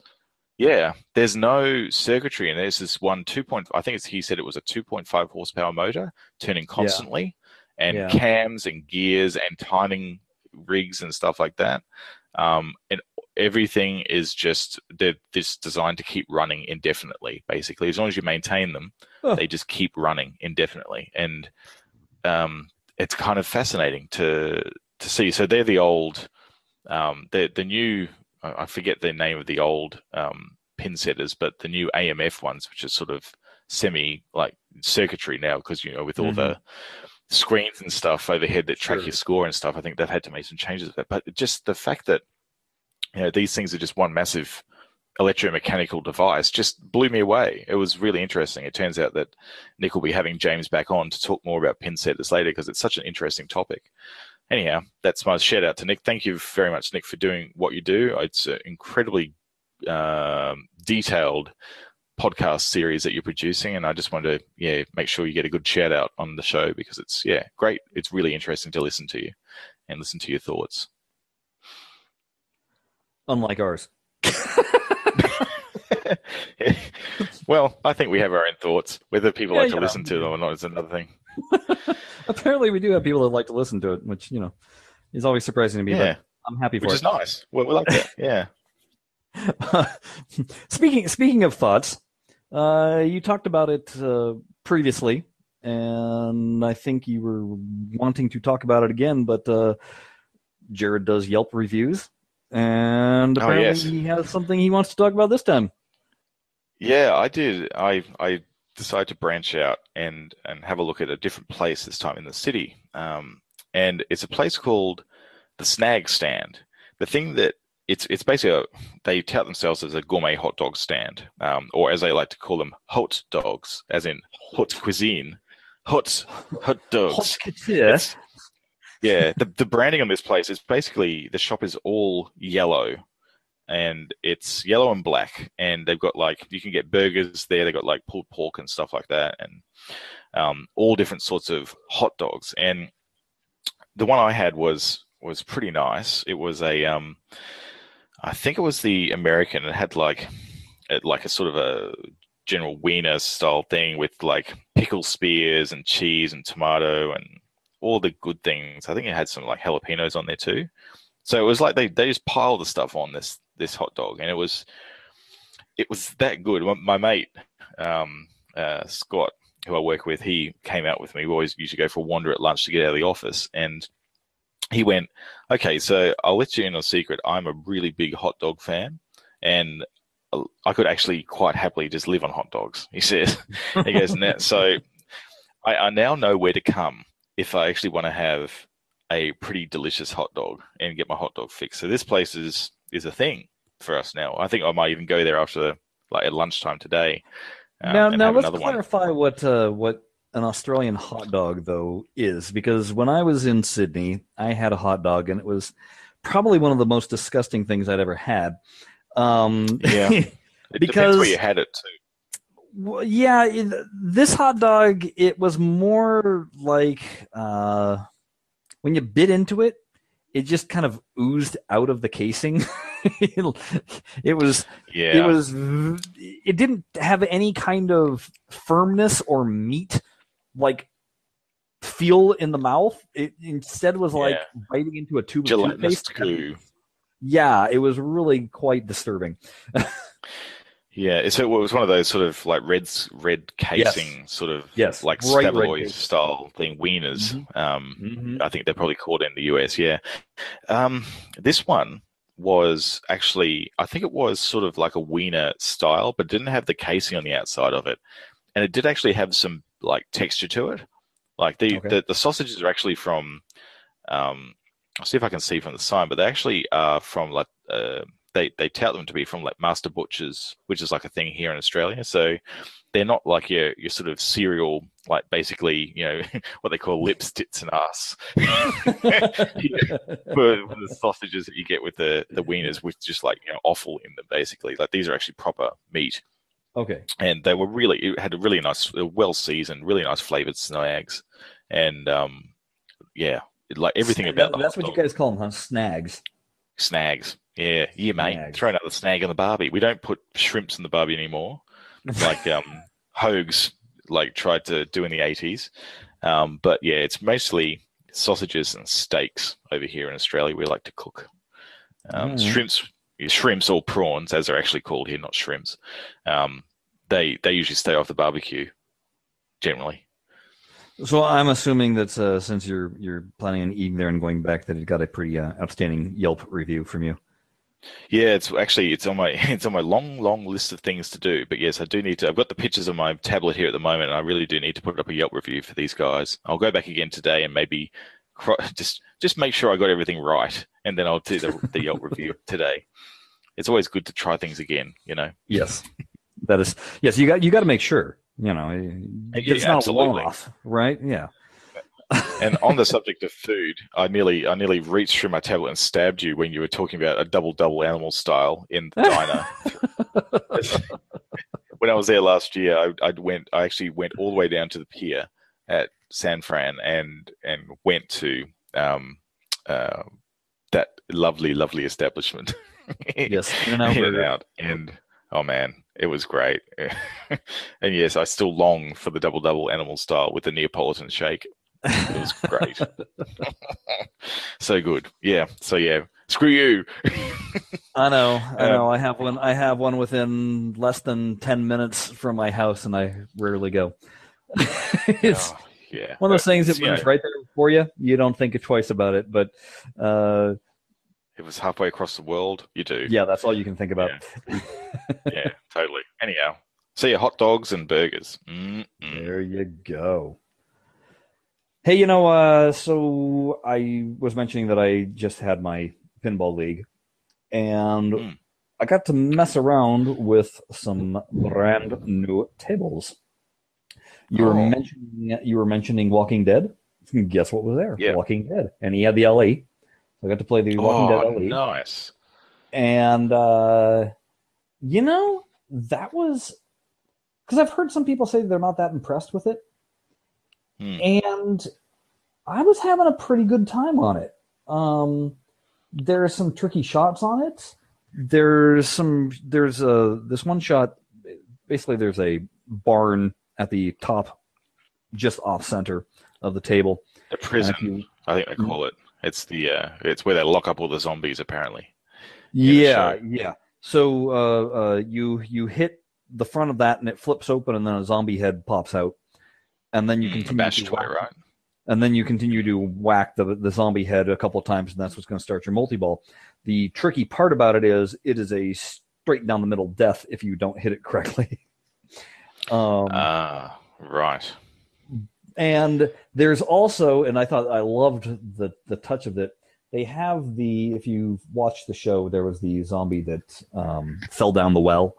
Yeah, there's no circuitry, and there's this one two point. I think it's, he said it was a two point five horsepower motor turning constantly, and Yeah. cams and gears and timing rigs and stuff like that. Um, and everything is just they're this designed to keep running indefinitely. Basically, as long as you maintain them, they just keep running indefinitely. And um, it's kind of fascinating to to see. So they're the old, um, the the new. I forget the name of the old um, pin setters, but the new AMF ones, which is sort of semi like circuitry now, because you know with all the screens and stuff overhead that track Sure. your score and stuff. I think they've had to make some changes. But but just the fact that you know these things are just one massive electromechanical device just blew me away. It was really interesting. It turns out that Nick will be having James back on to talk more about pin setters later because it's such an interesting topic. Anyhow, that's my shout out to Nick. Thank you very much, Nick, for doing what you do. It's an incredibly um, detailed podcast series that you're producing, and I just wanted to yeah make sure you get a good shout out on the show because it's yeah great. It's really interesting to listen to you and listen to your thoughts. Unlike ours. <laughs> <laughs> well, I think we have our own thoughts. Whether people Yeah, like to listen to them or not is another thing. <laughs> Apparently, we do have people that like to listen to it, which you know is always surprising to me. Yeah, But I'm happy for which it. is nice. Well, we like that. <laughs> Yeah. <laughs> speaking speaking of thoughts, uh, you talked about it uh, previously, and I think you were wanting to talk about it again. But uh, Jared does Yelp reviews, and Oh, apparently yes. he has something he wants to talk about this time. Yeah, I did. I I decided to branch out and and have a look at a different place this time in the city. Um, and it's a place called the Snag Stand. The thing that it's it's basically a, they tout themselves as a gourmet hot dog stand, um, or as they like to call them, hot dogs, as in hot cuisine, hot hot dogs. It's- yeah, the the branding on this place is basically the shop is all yellow, and it's yellow and black, and they've got like you can get burgers there. They've got like pulled pork and stuff like that, and um, all different sorts of hot dogs. And the one I had was was pretty nice. It was a um, I think it was the American. It had like it, like a sort of a general wiener style thing with like pickle spears and cheese and tomato and all the good things. I think it had some like jalapenos on there too. So it was like they, they just piled the stuff on this this hot dog, and it was it was that good. My, mate um, uh, Scott, who I work with, he came out with me. We always to go for a wander at lunch to get out of the office, and he went, "Okay, so I'll let you in on a secret. I'm a really big hot dog fan, and I could actually quite happily just live on hot dogs." He says. <laughs> he goes, "Now, so I, I now know where to come if I actually want to have a pretty delicious hot dog and get my hot dog fix. So this place is is a thing for us now. I think I might even go there after like at lunchtime today. um, now, now let's another one. clarify what uh, what an Australian hot dog though is, because when I was in Sydney, I had a hot dog, and it was probably one of the most disgusting things I'd ever had. Um, Yeah. <laughs> It depends because- where you had it too. Well, yeah, it, this hot dog it was more like uh, when you bit into it, it just kind of oozed out of the casing. <laughs> it was Yeah. it was it didn't have any kind of firmness or meat like feel in the mouth. It instead was like Yeah. biting into a tube of gelatinous toothpaste. goo. Yeah, it was really quite disturbing. <laughs> Yeah, so it was one of those sort of like red red casing sort of Yes, like red Savoy style thing, wieners. Um, Mm-hmm. I think they're probably called in the US. Yeah, um, this one was actually I think it was sort of like a wiener style, but didn't have the casing on the outside of it, and it did actually have some like texture to it. Like the Okay. the, the sausages are actually from. Um, I'll see if I can see from the sign, but they actually are from like. Uh, they, they tout them to be from like Master Butchers, which is like a thing here in Australia. So they're not like your your sort of cereal, like basically you know <laughs> what they call lips, tits, and ass. <laughs> for, for the sausages that you get with the the wieners, with just like you know offal in them, basically. Like these are actually proper meat, Okay. and they were really it had a really nice, well seasoned, really nice flavored snags, and um, yeah, like everything about that's what you guys call them, huh? Snags. snags. Yeah, yeah, mate. Snags. Throw another snag on the barbie. We don't put shrimps in the barbie anymore, <laughs> like um, Hogs like tried to do in the eighties. Um, but yeah, it's mostly sausages and steaks over here in Australia. We like to cook um, Alright. shrimps, shrimps or prawns, as they're actually called here, not shrimps. Um, they they usually stay off the barbecue, generally. So I'm assuming that uh, since you're you're planning on eating there and going back, that it got a pretty uh, outstanding Yelp review from you. Yeah, it's actually it's on my <laughs> it's on my long long list of things to do. But yes, I do need to. I've got the pictures on my tablet here at the moment, and I really do need to put up a Yelp review for these guys. I'll go back again today and maybe cro- <laughs> just just make sure I got everything right, and then I'll do the, the Yelp review <laughs> today. It's always good to try things again, you know. Yes, that is yes. You got you got to make sure. You know, uh, it's Yeah, not absolutely. a one-off, right? Yeah. And on the subject of food, I nearly I nearly reached through my tablet and stabbed you when you were talking about a double double animal style in the diner. <laughs> when I was there last year, I, I went I actually went all the way down to the pier at San Fran and and went to um, uh, that lovely lovely establishment. <laughs> yes. In and out in and out, and oh man, it was great. <laughs> and yes, I still long for the double double animal style with the Neapolitan shake. It was great. <laughs> so good. Yeah. So yeah. Screw you. I know, I Um, know. I have one. I have one within less than ten minutes from my house, and I rarely go. <laughs> it's Oh, yeah. one of those things that when it's right there for you, you don't think twice about it. But uh, It was halfway across the world. You do. yeah, that's all you can think about. Yeah, totally. Anyhow. So yeah, hot dogs and burgers. Mm-mm. There you go. Hey, you know, uh, so I was mentioning that I just had my pinball league, and Hmm. I got to mess around with some brand new tables. You were Oh. mentioning you were mentioning Walking Dead. <laughs> Guess what was there? Yeah. Walking Dead, and he had the LE. So I got to play the Walking Oh, Dead LE nice. and uh, you know that was because I've heard some people say they're not that impressed with it, Hmm. and I was having a pretty good time on it. Um, there's some tricky shots on it. There's some. There's a this one shot. Basically, there's a barn at the top, just off center of the table. The prison, you- I think they call it. It's the uh, it's where they lock up all the zombies apparently. Yeah, yeah. So uh, uh, you you hit the front of that and it flips open and then a zombie head pops out, and then you Mm, continue to away, whack, right? and then you continue to whack the the zombie head a couple of times, and that's what's going to start your multi ball. The tricky part about it is it is a straight down the middle death if you don't hit it correctly. <laughs> um, Ah, right. and there's also and i thought i loved the the touch of it they have the if you watch the show there was the zombie that um, fell down the well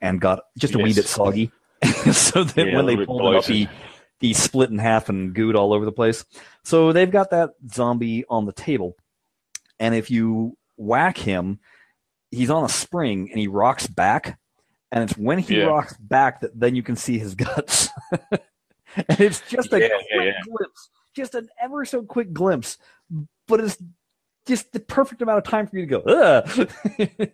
and got just a wee bit soggy <laughs> so that Yeah, when they pulled it up he, bloated. he split in half and gooed all over the place so they've got that zombie on the table and if you whack him he's on a spring and he rocks back and it's when he Yeah. rocks back that then you can see his <laughs> guts and it's just a Yeah, quick yeah, glimpse just an ever so quick glimpse but it's just the perfect amount of time for you to go Ugh.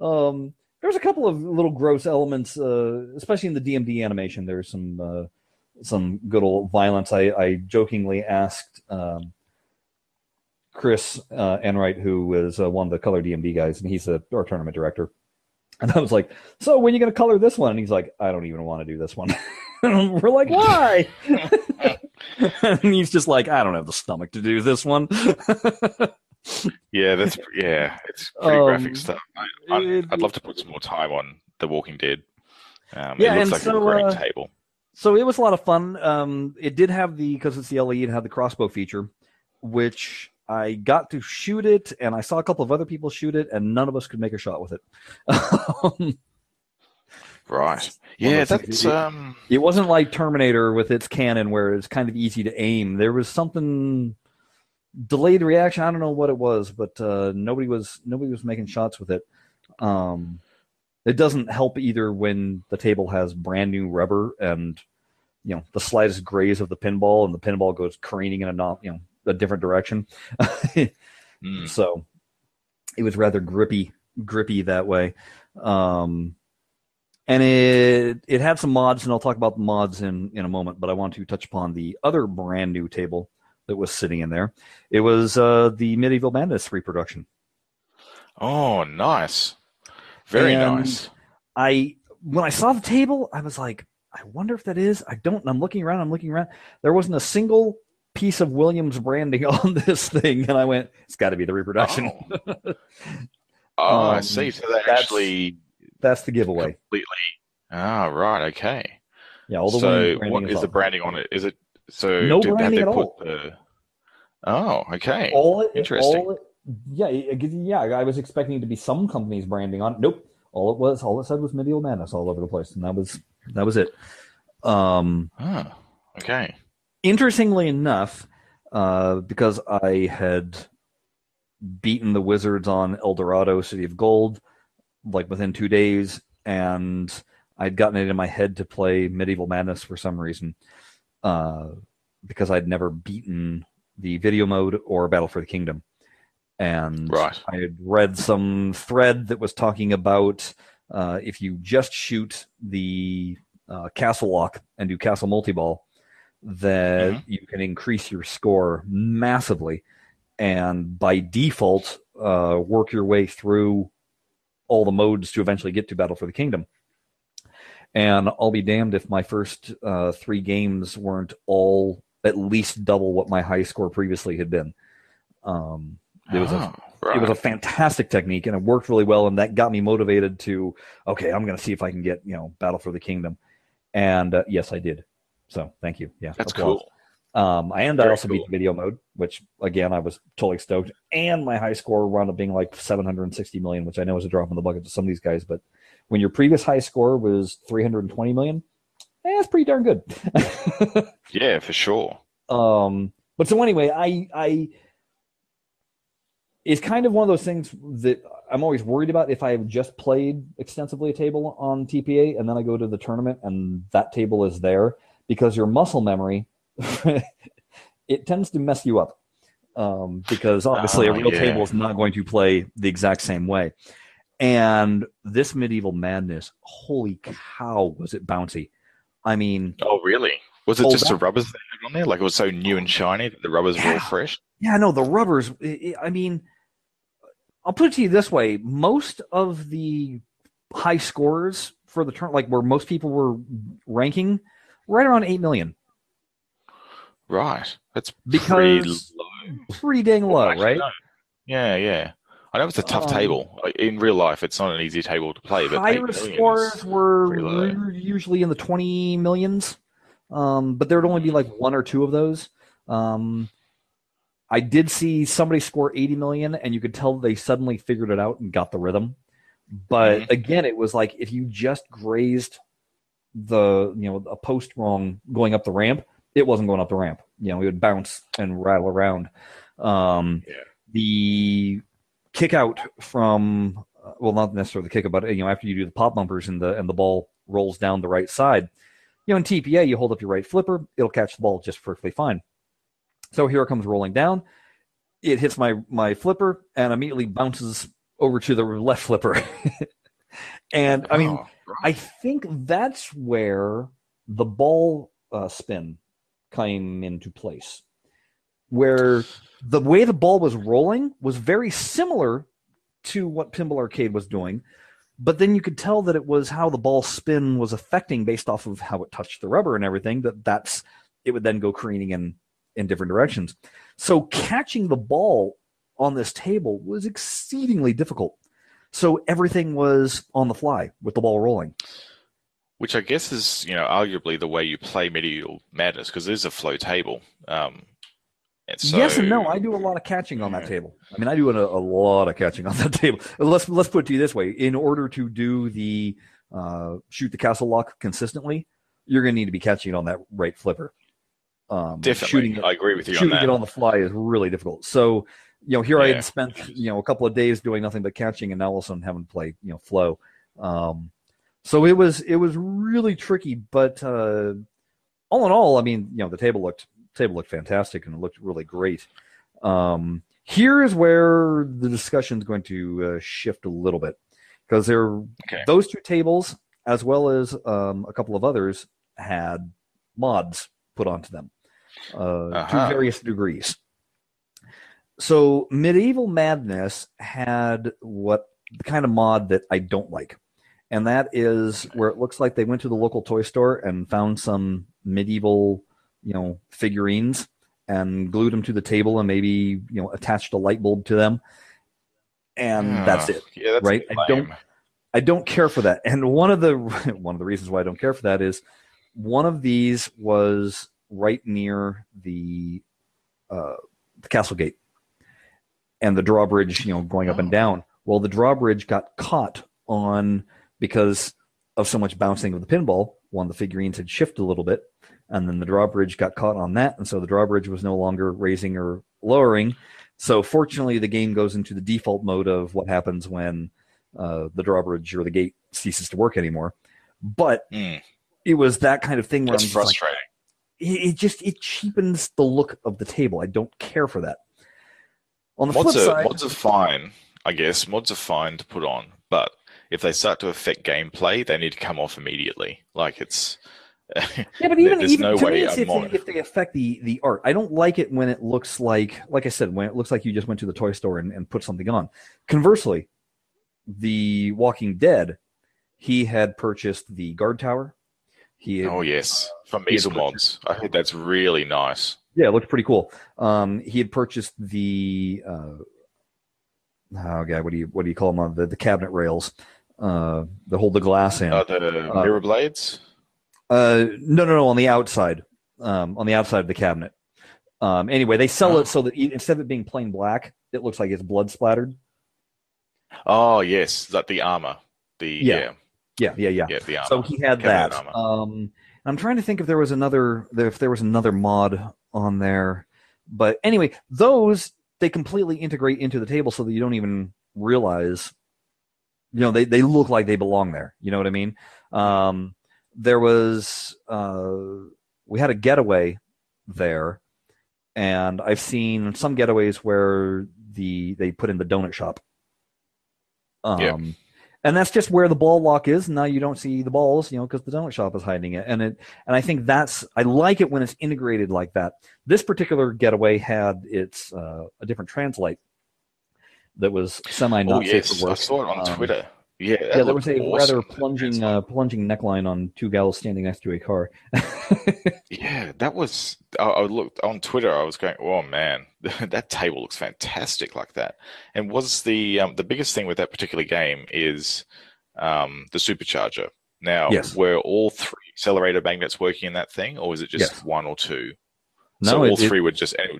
<laughs> um there's a couple of little gross elements uh, especially in the dmd animation there's some uh, some good old violence i, I jokingly asked um, chris uh, enright who is uh, one of the color dmd guys and he's a, our tournament director and i was like so when are you going to color this one and he's like i don't even want to do this one <laughs> we're like why <laughs> and he's just like i don't have the stomach to do this one <laughs> Yeah, that's yeah. It's pretty Um, graphic stuff. I, I'd love to put some more time on The Walking Dead. Um, Yeah, it looks and like so, a great uh, table. So it was a lot of fun. Um, it did have the because it's the LE, it had the crossbow feature, which I got to shoot it, and I saw a couple of other people shoot it, and none of us could make a shot with it. <laughs> Right. Yeah, of those things. that's um. it wasn't like Terminator with its cannon, where it's kind of easy to aim. There was something delayed reaction. I don't know what it was, but uh, nobody was nobody was making shots with it. Um, it doesn't help either when the table has brand new rubber and you know the slightest graze of the pinball and the pinball goes careening in a non, you know a different direction. <laughs> mm, So it was rather grippy, grippy that way. Um, and it it had some mods, and I'll talk about the mods in in a moment. But I want to touch upon the other brand new table that was sitting in there. It was uh, the Medieval Madness reproduction. Oh, nice. Very And- nice. I when I saw the table, I was like, I wonder if that is. I don't. I'm looking around. I'm looking around. There wasn't a single piece of Williams branding <laughs> on this thing, and I went, "It's got to be the reproduction." Oh, <laughs> oh I Um, see. So they that's- actually That's the giveaway. completely. Ah, right. Okay. Yeah, all the so what is the branding on it? Is it so? No did- branding they at put all. The... Oh, okay. all it, Interesting. all it- yeah, yeah. I was expecting to be some companies branding on. it. Nope. All it was, all it said was medieval madness all over the place, and that was that was it. Um, Ah, okay. interestingly enough, uh, because I had beaten the Wizards on El Dorado, City of Gold, like within two days, and I'd gotten it in my head to play Medieval Madness for some reason, uh, because I'd never beaten the video mode or Battle for the Kingdom, and Right. I had read some thread that was talking about uh, if you just shoot the uh, castle lock and do castle multi-ball, that Mhm. you can increase your score massively, and by default, uh, work your way through all the modes to eventually get to Battle for the Kingdom. And I'll be damned if my first uh, three games weren't all at least double what my high score previously had been. Um, it was a Ah, right. it was a fantastic technique and it worked really well and that got me motivated to okay i'm going to see if i can get you know battle for the kingdom and uh, yes i did so thank you yeah That's applause. cool. um and i Very also beat the video mode which again i was totally stoked and my high score wound up being like 760 million which i know is a drop in the bucket to some of these guys but when your previous high score was 320 million eh, that's pretty darn good <laughs> Yeah, for sure. um but so anyway i i it's kind of one of those things that i'm always worried about if i've just played extensively a table on tpa and then i go to the tournament and that table is there because your muscle memory <laughs> it tends to mess you up um, because obviously Oh, a real yeah. table is not going to play the exact same way and this medieval madness holy cow was it bouncy i mean Oh, really? Was it Oh, just the that- rubbers they had on there? Like it was so new and shiny that the rubbers were all fresh? Yeah, no, the rubbers. I mean, I'll put it to you this way: most of the high scores for the turn, like where most people were ranking, right around eight million, Right. That's Because pretty low. pretty dang low, Actually, right? no. Yeah, yeah. I know it's a tough Um, table. In real life, it's not an easy table to play, but Higher scores were usually in the twenty millions, um, but there would only be like one or two of those. Um, I did see somebody score 80 million, and you could tell they suddenly figured it out and got the rhythm. But Mhm. again, it was like if you just grazed the you know a post wrong going up the ramp, it wasn't going up the ramp. You know, it would bounce and rattle around. Um, Yeah. The kick out from uh, well, not necessarily the kick out, but you know after you do the pop bumpers and the and the ball rolls down the right side. You know, in TPA, you hold up your right flipper, it'll catch the ball just perfectly fine. So here it comes rolling down. It hits my my flipper and immediately bounces over to the left flipper. <laughs> and I mean, Oh. I think that's where the ball uh, spin came into place, where the way the ball was rolling was very similar to what Pinball Arcade was doing, but then you could tell that it was how the ball spin was affecting based off of how it touched the rubber and everything. That that's it would then go careening in in different directions. So catching the ball on this table was exceedingly difficult. So everything was on the fly with the ball rolling. Which I guess is, you know, arguably the way you play medieval madness because it is a flow table. Um, and so, yes and no. I do a lot of catching on that table. I mean, I do a, a lot of catching on <laughs> that table. Let's let's put it to you this way: in order to do the uh, shoot the castle lock consistently, you're going to need to be catching it on that right flipper. Um, definitely, shooting I agree with you on shooting it on the fly is really difficult. So, you know, here I had spent you know a couple of days doing nothing but catching, and now all of a sudden having to play you know flow. Um, so it was it was really tricky, but uh, all in all, I mean, you know, the table looked table looked fantastic and it looked really great. Um, here is where the discussion is going to uh, shift a little bit because there Okay. those two tables as well as um, a couple of others had mods put onto them uh, Uh-huh. to various degrees. So medieval madness had what the kind of mod that I don't like, and that is where it looks like they went to the local toy store and found some medieval, you know, figurines and glued them to the table and maybe you know attached a light bulb to them, and that's Ah, it. Yeah, that's right? I don't- I don't care for that. And one of the <laughs> one of the reasons why I don't care for that is one of these was right near the uh, the castle gate and the drawbridge, you know, going up and Oh. down. Well, the drawbridge got caught on because of so much bouncing of the pinball. One of the figurines had shifted a little bit, and then the drawbridge got caught on that, and so the drawbridge was no longer raising or lowering. So fortunately, the game goes into the default mode of what happens when uh, the drawbridge or the gate ceases to work anymore. But Hmm, it was that kind of thing where that's I'm just like, frustrating. It, it just it cheapens the look of the table. I don't care for that. On the mods flip are, side, mods are fine, I guess. Mods are fine to put on, but if they start to affect gameplay, they need to come off immediately. Like it's <laughs> yeah, but even, <laughs> even no to way me, it's if, they, if they affect the the art, I don't like it when it looks like, like I said, when it looks like you just went to the toy store and, and put something on. Conversely, the Walking Dead, he had purchased the guard tower. He had, oh yes, from he had Mezel Mods. I heard that's really nice. Yeah, it looked pretty cool. Um, he had purchased the uh, oh god, what do you what do you call them on the, the cabinet rails uh, that hold the glass in? Uh, the Uh, mirror blades. Uh, no, no, no, on the outside, um, on the outside of the cabinet. Um, anyway, they sell Oh. it so that instead of it being plain black, it looks like it's blood splattered. Oh yes, that the armor. The Yeah. yeah, Yeah, yeah, yeah. yeah. So he had Cabinet that. Um, I'm trying to think if there was another if there was another mod on there, but anyway, those they completely integrate into the table so that you don't even realize. You know, they they look like they belong there. You know what I mean? Um, there was uh, we had a getaway there, and I've seen some getaways where the they put in the donut shop. Um, Yeah. And that's just where the ball lock is. Now you don't see the balls, you know, because the donut shop is hiding it. And it, and I think that's I like it when it's integrated like that. This particular getaway had its uh, a different translite that was semi oh not safe yes, for I saw it on Um, Twitter. Yeah, Yeah, there was a awesome. rather plunging uh, plunging neckline on two gals standing next to a car. <laughs> Yeah, that was. I, I looked on Twitter. I was going, "Oh man, <laughs> that table looks fantastic like that." And was the um, the biggest thing with that particular game is um, the supercharger. Now, Yes. were all three accelerator magnets working in that thing, or was it just Yes. one or two? No, so all it- it- three were just it,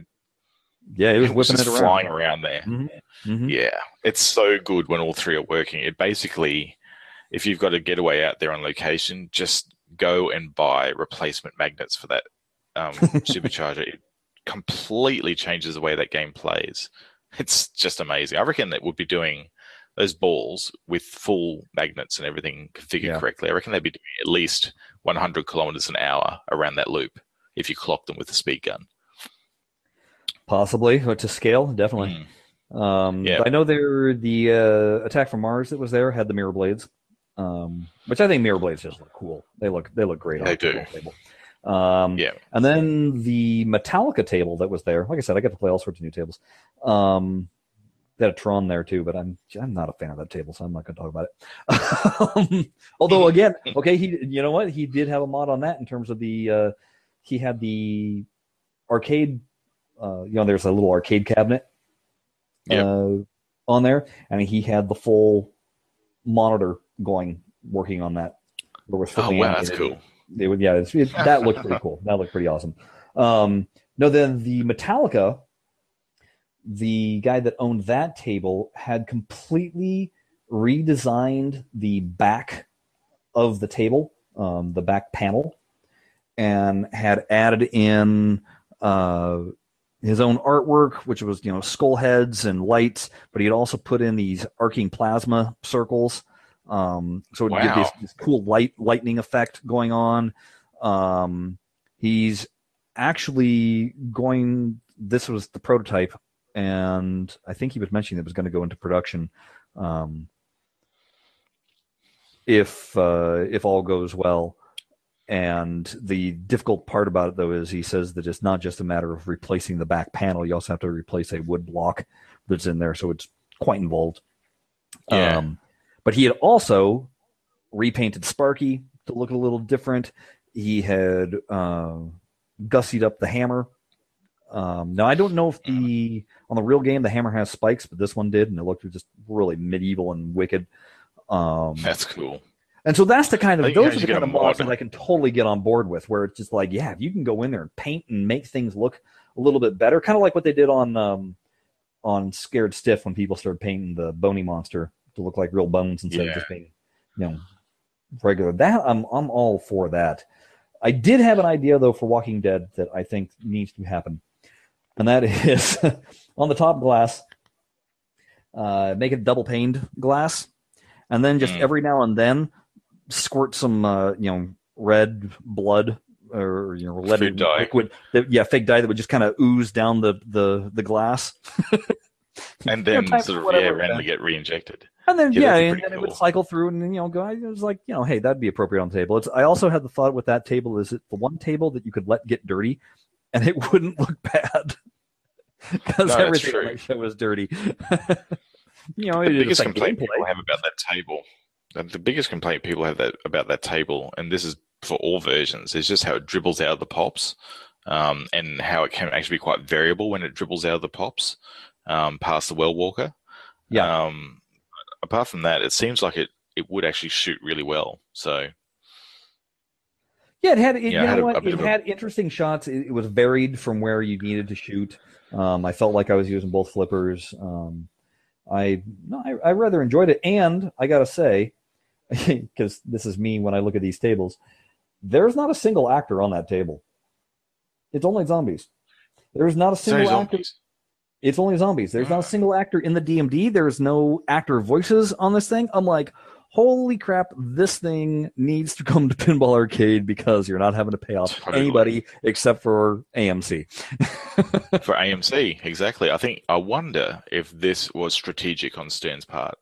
yeah, it was it was just it around. flying around there. Mhm. Yeah, it's so good when all three are working. It basically, if you've got a getaway out there on location, just go and buy replacement magnets for that um, <laughs> supercharger. It completely changes the way that game plays. It's just amazing. I reckon that would be doing those balls with full magnets and everything configured Yeah. correctly. I reckon they'd be doing at least 100 kilometers an hour around that loop if you clock them with a speed gun. Possibly, but to scale, definitely. Mm. Um, Yeah. I know there the uh, attack from Mars that was there had the mirror blades, um, which I think mirror blades just look cool. They look they look great. on They do. Um, Yeah. And then the Metallica table that was there. Like I said, I got to play all sorts of new tables. Um, they had a Tron there too, but I'm I'm not a fan of that table, so I'm not going to talk about it. <laughs> although again, <laughs> okay, he you know what he did have a mod on that in terms of the uh, he had the arcade. Uh, you know, there's a little arcade cabinet Yep. uh, on there, and he had the full monitor going, working on that. Oh, wow, it. that's cool. It would, yeah, it's, it, that looked pretty cool. That looked pretty awesome. Um, no, then the Metallica, the guy that owned that table had completely redesigned the back of the table, um, the back panel, and had added in uh, his own artwork, which was you know skull heads and lights, but he'd also put in these arcing plasma circles. Um, so it would give this, this cool light lightning effect going on. Um, he's actually going. This was the prototype, and I think he was mentioning it was going to go into production. Um, if uh, if all goes well, and the difficult part about it though is he says that it's not just a matter of replacing the back panel; you also have to replace a wood block that's in there, so it's quite involved. Yeah. Um, but he had also repainted Sparky to look a little different. He had uh, gussied up the hammer. Um, now I don't know if the on the real game the hammer has spikes, but this one did, and it looked just really medieval and wicked. Um, That's cool. And so that's the kind of those are the kind of mods that I can totally get on board with, where it's just like, yeah, if you can go in there and paint and make things look a little bit better, kind of like what they did on um, on Scared Stiff when people started painting the bony monster to look like real bones instead Yeah. of just being, you know, regular. That I'm I'm all for that. I did have an idea though for Walking Dead that I think needs to happen, and that <laughs> is on the top glass, uh, make it double paned glass, and then just Mm. every now and then squirt some uh, you know red blood or you know lead Food dye. liquid that, yeah fake dye that would just kind of ooze down the the the glass <laughs> And You know, then sort for of yeah, yeah. randomly get re-injected. and then Yeah, yeah, and pretty then it would cycle through and then you know go I was like you know hey that'd be appropriate on the table it's I also had the thought with that table is it the one table that you could let get dirty and it <laughs> wouldn't look bad <laughs> because No, everything on that show was dirty you know The biggest like complaint gameplay. people have about that table, the the biggest complaint people have that about that table, and this is for all versions, is just how it dribbles out of the pops, um, and how it can actually be quite variable when it dribbles out of the pops um, past the well walker. Yeah. Um, apart from that, it seems like it it would actually shoot really well. So Yeah, it had. It, Yeah, you know had what? a bit it a- had interesting shots. It, it was varied from where you needed to shoot. Um, I felt like I was using both flippers. Um, I no, I, I rather enjoyed it, and I gotta say, <laughs> because this is me when I look at these tables, there's not a single actor on that table. It's only zombies. There's not a sorry, single actor. zombies. It's only zombies. There's not a ah. single actor in the DMD. There's no actor voices on this thing. I'm like, holy crap, this thing needs to come to Pinball Arcade because you're not having to pay off Totally. anybody except for AMC. <laughs> for AMC, exactly. I think I wonder if this was strategic on Stern's part.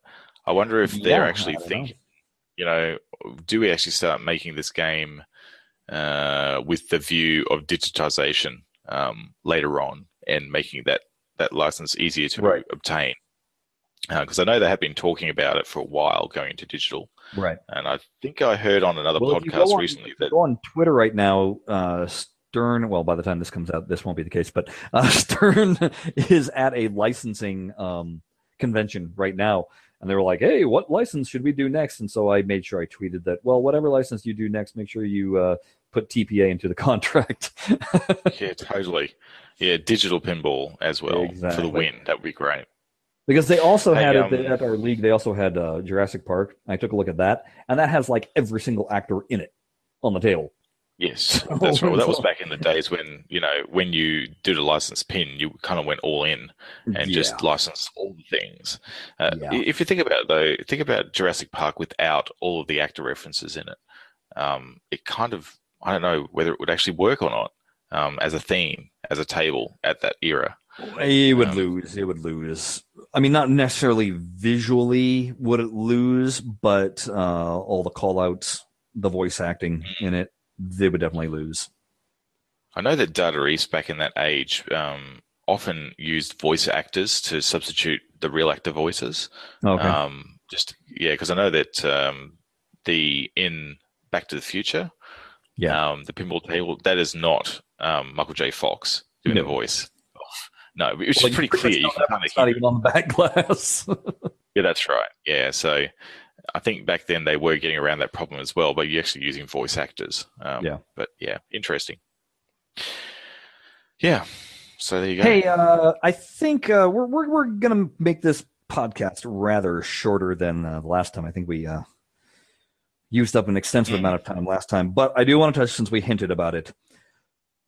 I wonder if they're actually thinking, you know, do we actually start making this game uh, with the view of digitization um, later on and making that that license easier to Right. obtain? Because I know they have been talking about it for a while, going into digital, Right. and I think I heard on another Well, if you go podcast on- recently that go on Twitter right now, uh, Stern. Well, by the time this comes out, this won't be the case. But uh, <laughs> Stern <laughs> is at a licensing um, convention right now, and they were like, "Hey, what license should we do next?" And so I made sure I tweeted that. Well, whatever license you do next, make sure you uh, put TPA into the <laughs> contract. yeah, totally, yeah, digital pinball as well for the win. That would be great. Because they also Hey, had um, it at our league. They also had uh, Jurassic Park. I took a look at that, and that has like every single actor in it on the table. Yes, Oh, <laughs> that's right. Well, that was back in the days when you know when you did a license pin, you kind of went all in and just licensed all the things. Uh, Yeah. If you think about it, though, think about Jurassic Park without all of the actor references in it. Um, it kind of I don't know whether it would actually work or not um, as a theme, as a table at that era. It would Um, lose. It would lose. I mean, not necessarily visually would it lose, but uh, all the call outs, the voice acting in it, they would definitely lose. I know that Data East back in that age um, often used voice actors to substitute the real actor voices. Okay. Um, just yeah, because I know that um, the in Back to the Future, Yeah. um, the pinball table that is not um, Michael J. Fox doing No. the voice. Oh, No, which Well, is pretty clear. You can know kind of it's not even on the back glass. <laughs> Yeah, that's right. Yeah, so I think back then they were getting around that problem as well, but you're actually using voice actors. Um, Yeah. But yeah, interesting. Yeah. So there you go. hey, uh, I think uh, we're we're we're gonna make this podcast rather shorter than uh, the last time. I think we uh, used up an extensive Mm. amount of time last time, but I do want to touch since we hinted about it.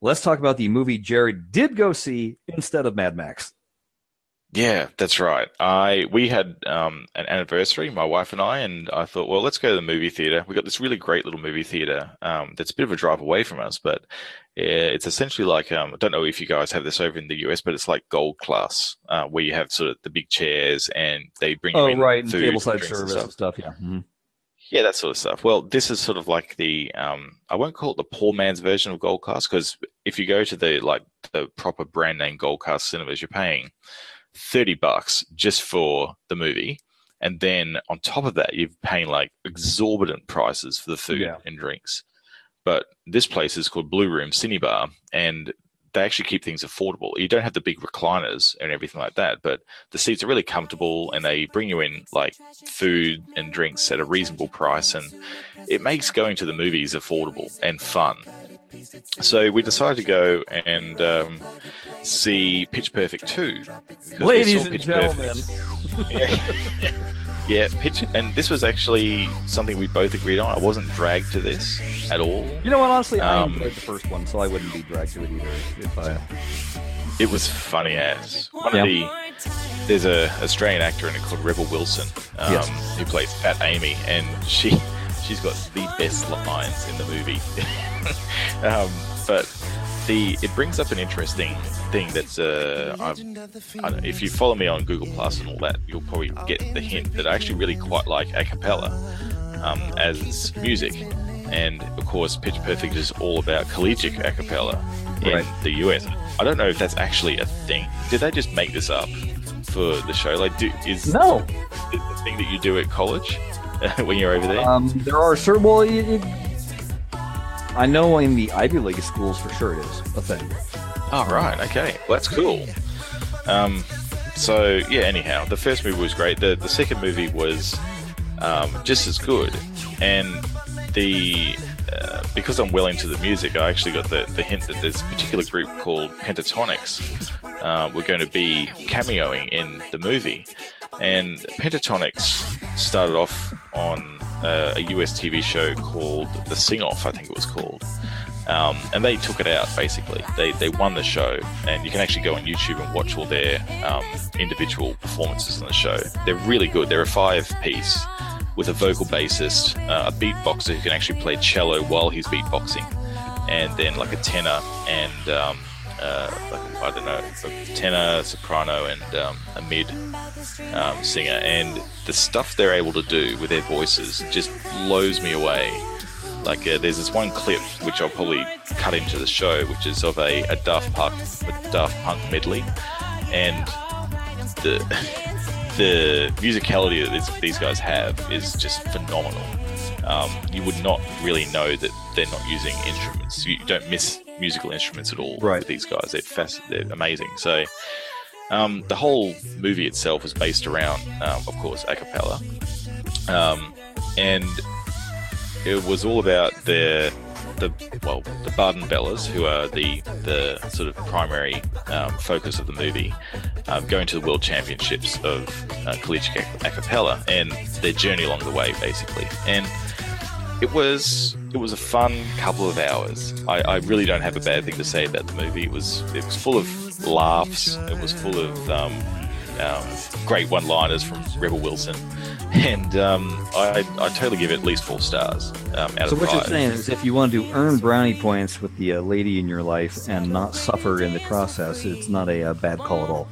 Let's talk about the movie Jared did go see instead of Mad Max. Yeah, that's right. I we had um, an anniversary, my wife and I, and I thought, well, let's go to the movie theater. We got this really great little movie theater um, that's a bit of a drive away from us, but uh, it's essentially like um, I don't know if you guys have this over in the US, but it's like gold class, uh, where you have sort of the big chairs and they bring you Oh, in right, and food, tableside drinks and service stuff. and stuff. Yeah. Mhm. Yeah, that sort of stuff. Well, this is sort of like the um, I won't call it the poor man's version of Gold Class because if you go to the like the proper brand name Gold Class cinemas, you're paying thirty bucks just for the movie, and then on top of that, you're paying like exorbitant prices for the food Yeah. and drinks. But this place is called Blue Room Cinebar, and they actually keep things affordable. You don't have the big recliners and everything like that, but the seats are really comfortable, and they bring you in like food and drinks at a reasonable price, and it makes going to the movies affordable and fun. So we decided to go and um, see Pitch Perfect 2. Ladies and Pitch gentlemen, Perfect. Yeah. <laughs> yeah, Pitch, and this was actually something we both agreed on. I wasn't dragged to this at all. you know what? Honestly, I Um, enjoyed the first one, so I wouldn't be dragged to it either. If I, It was funny ass. one Yeah. of the. There's a Australian actor in it called Rebel Wilson, um, Yes. who plays Fat Amy, and she she's got the best lines in the movie. <laughs> um, but the it brings up an interesting thing that's uh, I've, I don't, if you follow me on Google Plus and all that, you'll probably get the hint that I actually really quite like a cappella um, as music. And of course, Pitch Perfect is all about collegiate a cappella in Right. the US. I don't know if that's actually a thing. Did they just make this up for the show? Like, do, is no, is the thing that you do at college <laughs> when you're over there? um, there are certain. Well, it, it, I know in the Ivy League schools for sure it is a thing. Oh right, okay, well that's cool. Um, so yeah, anyhow, the first movie was great. The the second movie was um, just as good, and the uh, because I'm well into the music, I actually got the, the hint that there's a particular group called Pentatonix. Uh, we're going to be cameoing in the movie, and Pentatonix started off on uh, a US TV show called The Sing Off, I think it was called. Um, and they took it out basically. They, they won the show, and you can actually go on YouTube and watch all their um, individual performances on the show. They're really good. They're a five piece with a vocal bassist, uh, a beatboxer who can actually play cello while he's beatboxing, and then like a tenor and um, uh, like, I don't know, a tenor, soprano, and um, a mid um, singer. And the stuff they're able to do with their voices just blows me away. Like uh, there's this one clip which I'll probably cut into the show, which is of a, a Daft Punk a Daft Punk medley, and the <laughs> the musicality that this, these guys have is just phenomenal. Um, you would not really know that they're not using instruments. You don't miss musical instruments at all Right. these guys. They're fast, they're amazing. So um, the whole movie itself is based around, um, of course, a cappella, um, and it was all about the the well the Barden Bellas, who are the the sort of primary um, focus of the movie, um, going to the World Championships of uh, collegiate a cappella and their journey along the way, basically. And it was it was a fun couple of hours. I, I really don't have a bad thing to say about the movie. It was it was full of laughs. It was full of um, um, great one-liners from Rebel Wilson, and um, I I totally give it at least four stars um, out So of what you're saying is, if you want to earn brownie points with the uh, lady in your life and not suffer in the process, it's not a uh, bad call at all.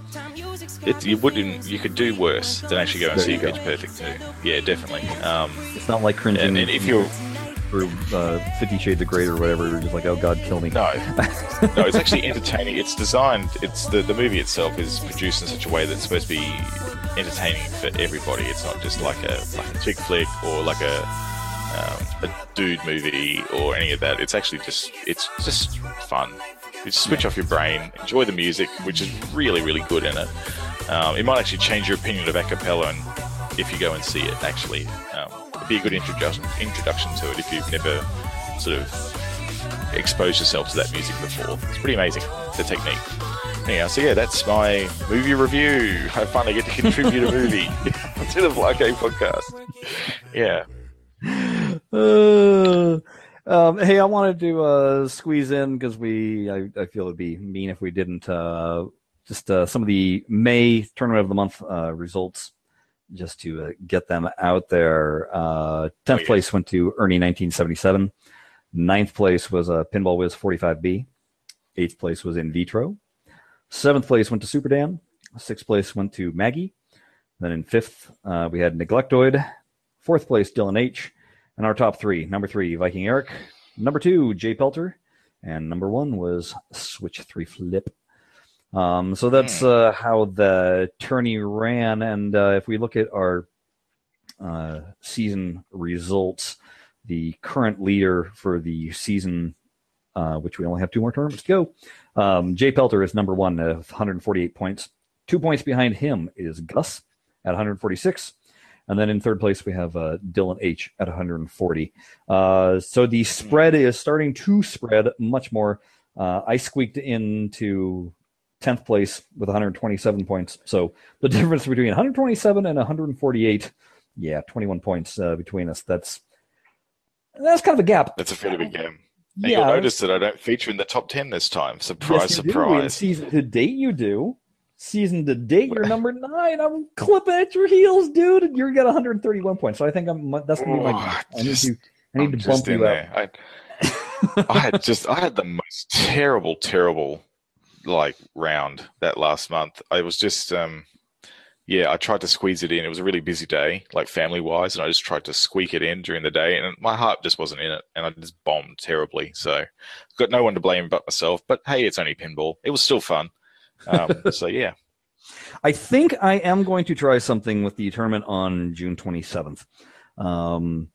It, you wouldn't. You could do worse than actually go and There see. Pitch Perfect too. Yeah, definitely. Um, It's not like cringing and, and if you're for uh, Fifty Shades of Grey or whatever. You're just like, oh God, kill me. no, no, it's actually entertaining. It's designed. It's the the movie itself is produced in such a way that's supposed to be entertaining for everybody. It's not just like a like a chick flick or like a um, a dude movie or any of that. It's actually just it's just fun. You just switch off your brain, enjoy the music, which is really really good in it. Um, it might actually change your opinion of a cappella and if you go and see it. Actually, um, be a good introduction introduction to it if you've never sort of exposed yourself to that music before. It's pretty amazing the technique. Anyhow, so yeah, that's my movie review. I finally get to contribute a movie <laughs> to the Blockade podcast. Yeah. Uh, <sighs> um, hey, I wanted to uh, squeeze in because we, I, I feel it'd be mean if we didn't. Uh, just uh, some of the May tournament of the month uh, results, just to uh, get them out there. Uh, Tenth Oh, yeah. place went to Ernie 1977. Ninth place was uh, Pinball Wiz 45B. Eighth place was In Vitro. Seventh place went to Super Dan. Sixth place went to Maggie. Then in fifth, uh, we had Neglectoid. Fourth place, Dylan H. And our top three number three, Viking Eric. Number two, Jay Pelter. And number one was Switch 3 Flip. Um, so that's uh, how the tourney ran. And uh, if we look at our uh, season results. The current leader for the season, uh, which we only have two more tournaments to go, um, Jay Pelter is number one at 148 points. Two points behind him is Gus at 146. And then in third place, we have uh, Dylan H at 140. Uh, so the spread is starting to spread much more. Uh, I squeaked into 10th place with 127 points. So the <laughs> difference between 127 and 148, yeah, 21 points uh, between us. That's that's kind of a gap. That's a fairly big game. And yeah, you'll notice that I don't feature in the top 10 this time. Surprise, yes, you do. In surprise. season to date, you do. Season to date, you're <laughs> number nine. I'm clipping at your heels, dude. And you're got 131 points. So I think I'm. That's gonna be my. Oh, I need to. I need I'm to bump you up. I, I had just I had the most terrible, terrible like round that last month. I was just um yeah, I tried to squeeze it in. It was a really busy day, like family wise, and I just tried to squeak it in during the day and my heart just wasn't in it and I just bombed terribly. So got no one to blame but myself. But hey, it's only pinball. It was still fun. Um, <laughs> so yeah. I think I am going to try something with the tournament on June 27th. Um,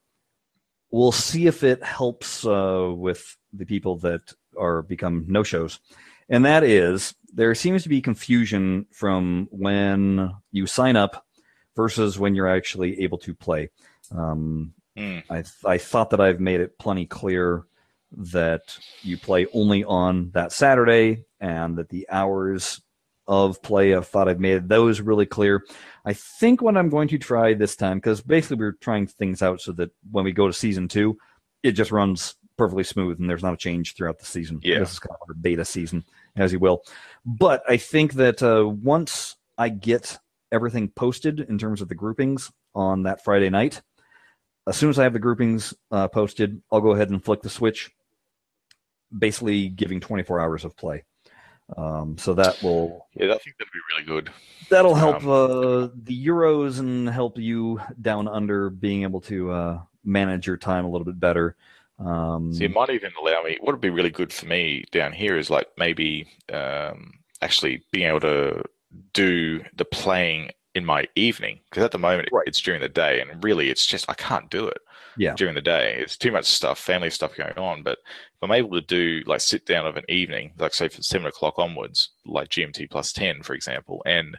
we'll see if it helps uh, with the people that are become no shows. And that is, there seems to be confusion from when you sign up versus when you're actually able to play. Um, Mm. I, I thought that I've made it plenty clear that you play only on that Saturday and that the hours of play, I thought I've made those really clear. I think what I'm going to try this time, because basically we're trying things out so that when we go to season two, it just runs perfectly smooth and there's not a change throughout the season. Yeah. This is kind of our beta season, as you will. But I think that uh, once I get everything posted in terms of the groupings on that Friday night, as soon as I have the groupings uh, posted, I'll go ahead and flick the switch, basically giving 24 hours of play. Um, so that will Yeah, I think that'd be really good. that'll help Um, uh, the Euros and help you down under being able to uh, manage your time a little bit better. Um, So it might even allow me. What would be really good for me down here is like maybe um, actually being able to do the playing in my evening because at the moment Right. it's during the day and really it's just I can't do it Yeah. during the day. It's too much stuff, family stuff going on. But if I'm able to do like sit down of an evening, like say from seven o'clock onwards, like GMT plus ten, for example, and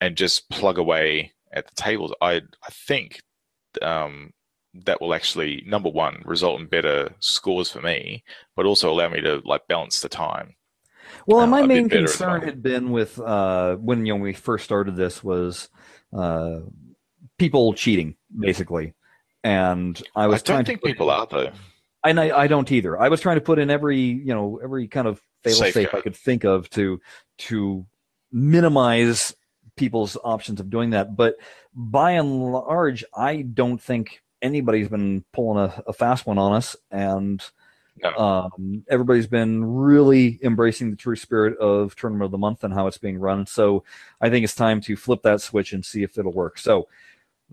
and just plug away at the tables, I I think um, that will actually number one result in better scores for me, but also allow me to like balance the time. Well, uh, my main better at the concern had been with uh, when you know we first started this was uh, people cheating basically, and I I, was trying don't to think people are though. and I, I don't either. I was trying to put in every you know every kind of fail safe I could think of to to minimize people's options of doing that. But by and large, I don't think anybody's been pulling a, a fast one on us, and No. um, everybody's been really embracing the true spirit of tournament of the month and how it's being run. So I think it's time to flip that switch and see if it'll work. So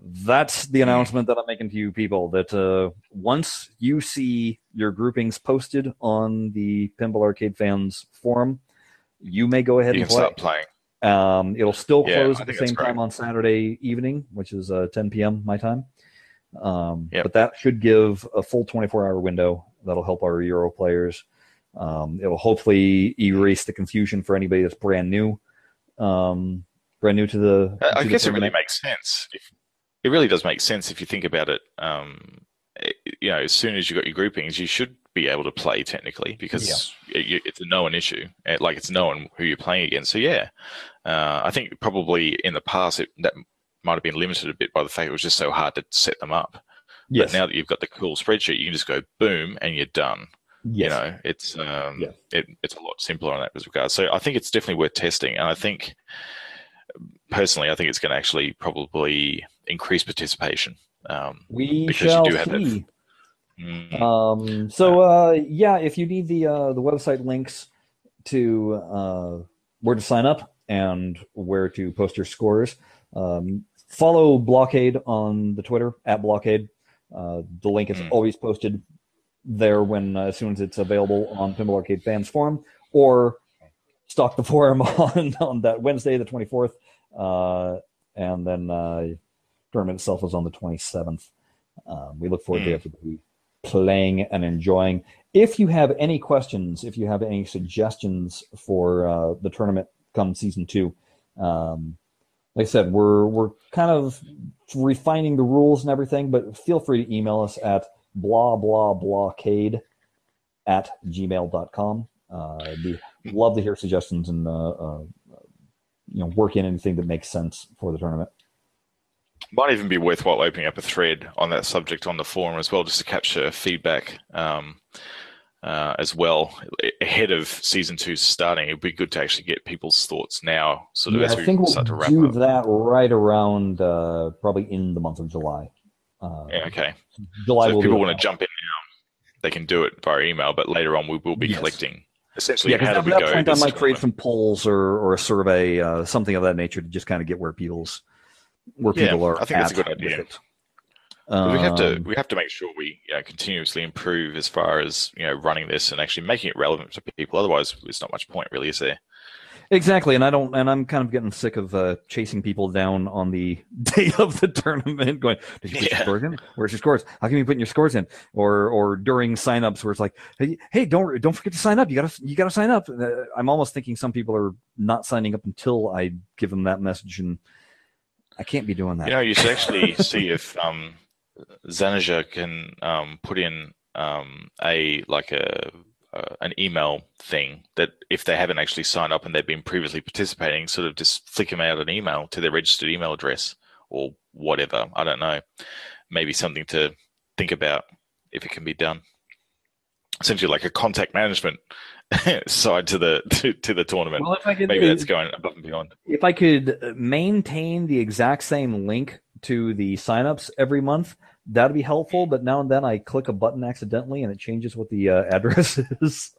that's the announcement that I'm making to you people that uh, once you see your groupings posted on the Pinball Arcade Fans forum, you may go ahead You and play. start playing. Um, it'll still close I at the same time on Saturday evening, which is uh, 10 p.m. my time. Um, Yep. But that should give a full 24 hour window. That'll help our Euro players. Um, it'll hopefully erase the confusion for anybody that's brand new, um, brand new to the. I I the guess it really makes sense. If, it really does make sense if you think about it. Um, eh, you know, as soon as you got your groupings, you should be able to play technically because it, you- it's a known issue. Eh, Like it's known who you're playing against. So yeah, uh, I think probably in the past it, that might have been limited a bit by the fact it was just so hard to set them up. Yes. But now that you've got the cool spreadsheet, you can just go boom and you're done. yes. You know, it's um, Yeah. it, it's a lot simpler in that regard. So I think it's definitely worth testing, and I think personally, I think it's going to actually probably increase participation. Um, we because you shall do have that- see. mm, Um, so uh, yeah, if you need the uh, the website links to uh, where to sign up and where to post your scores, um, follow Blockade on the Twitter at Blockade. Uh, the link is Mm. always posted there when uh, as soon as it's available on Pinball Arcade Fans Forum, or stalk the forum <laughs> on on that Wednesday, the twenty fourth, uh, and then uh, tournament itself is on the 27th. Um, we look forward to Hmm. everybody playing and enjoying. If you have any questions, if you have any suggestions for uh, the tournament come season two, um, like I said, we're we're kind of refining the rules and everything, but feel free to email us at blah blah blockade at gmail.com. Uh, be love to hear suggestions and uh, uh, you know work in anything that makes sense for the tournament. Might even be worthwhile opening up a thread on that subject on the forum as well, just to capture feedback um, uh, as well ahead of season two starting. It'd be good to actually get people's thoughts now, sort of Yeah, as I we think we'll start to wrap do up. that right around uh, probably in the month of July. Uh, Yeah, okay. July so will if people want to jump in now, they can do it via email, but later on we will be Yes. collecting essentially Yeah, because how at do we that go. point I might create tournament. some polls or, or a survey, uh, something of that nature, to just kind of get where people's where Yeah, people are. I think that's a good idea. But we have to Um, we have to make sure we you know, continuously improve as far as you know running this and actually making it relevant to people. Otherwise, there's not much point, really, is there? Exactly, and I don't, and I'm kind of getting sick of uh, chasing people down on the <laughs> day of the tournament, going, "Did you put Yeah. your scores in? Where's your scores? How come you be putting your scores in?" Or, or during signups, where it's like, "Hey, hey, don't don't forget to sign up. You gotta you gotta sign up." Uh, I'm almost thinking some people are not signing up until I give them that message, and I can't be doing that. You know, you should actually <laughs> see if um, Zanager can um, put in um, a like a uh, an email thing that if they haven't actually signed up and they've been previously participating, sort of just flick them out an email to their registered email address or whatever. I don't know. Maybe something to think about if it can be done. Essentially, like a contact management <laughs> side to the <laughs> to, to the tournament. well, if I could, Maybe that's going above and beyond. if I could maintain the exact same link to the signups every month, that'd be helpful. But now and then I click a button accidentally and it changes what the uh, <laughs> address is.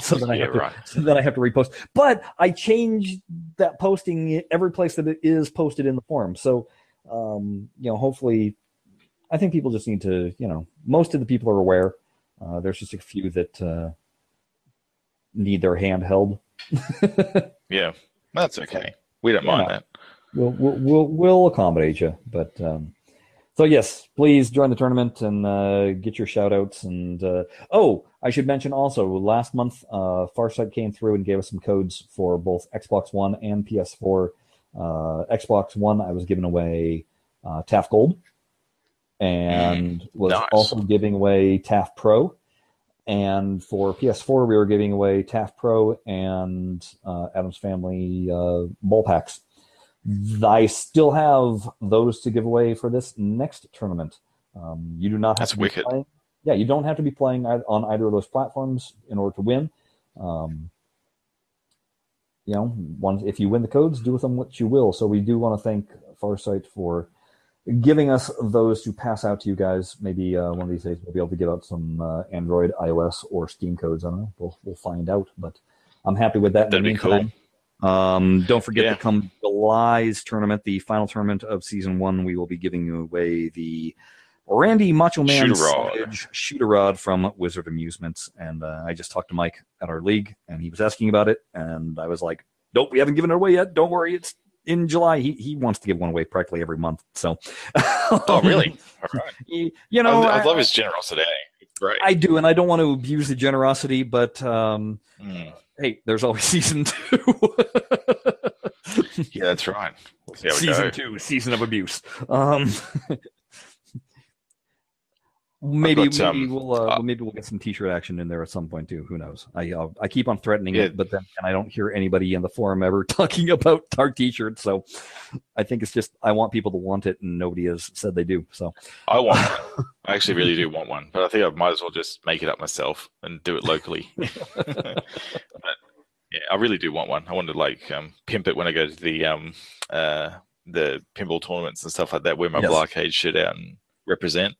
so then I have to, right. so then I have to repost. But I change that posting every place that it is posted in the forum. So, um, you know, hopefully, I think people just need to, you know, most of the people are aware. Uh, there's just a few that uh, need their hand held. <laughs> Yeah, that's okay. We don't Yeah. mind that. we'll we'll we'll, we'll accommodate you. But um, so yes, please join the tournament and uh, get your shout outs. And uh, oh, I should mention also last month, uh, Farsight came through and gave us some codes for both Xbox One and PS4. Uh, Xbox One, I was giving away uh, TAF Gold, and was nice. also giving away TAF Pro. And for PS4, we were giving away TAF Pro and uh, Addams Family uh, ball packs. I still have those to give away for this next tournament. Um, you do not have That's to be wicked. playing. Yeah, you don't have to be playing on either of those platforms in order to win. Um, you know, one if you win the codes, do with them what you will. So we do want to thank Farsight for giving us those to pass out to you guys. Maybe uh, one of these days we'll be able to give out some uh, Android, iOS, or Steam codes. I don't know. We'll we'll find out. But I'm happy with that. That'd be cool. Um, don't forget Yeah. to come July's tournament, the final tournament of season one. We will be giving away the Randy Macho Man Shooter Rod from Wizard Amusements. And uh, I just talked to Mike at our league, and he was asking about it, and I was like, "Nope, we haven't given it away yet. Don't worry, it's in July." He he wants to give one away practically every month. So, Oh, really? <laughs> All right. you, know, I, I I, love his generosity. Great. I do, and I don't want to abuse the generosity, but um, Mm. hey, there's always <laughs> season two. Yeah, that's right. We'll see how we season two, season of abuse. Um, <laughs> maybe got, maybe um, we'll uh, uh, maybe we'll get some t-shirt action in there at some point too. Who knows? I uh, I keep on threatening Yeah. it, but then and I don't hear anybody in the forum ever <laughs> talking about our t-shirts. So I think it's just I want people to want it, and nobody has said they do. So I want. <laughs> I actually really do want one, but I think I might as well just make it up myself and do it locally. <laughs> but yeah, I really do want one. I want to like um, pimp it when I go to the um, uh, the pinball tournaments and stuff like that, wear my Yes. blockade shit out and represent.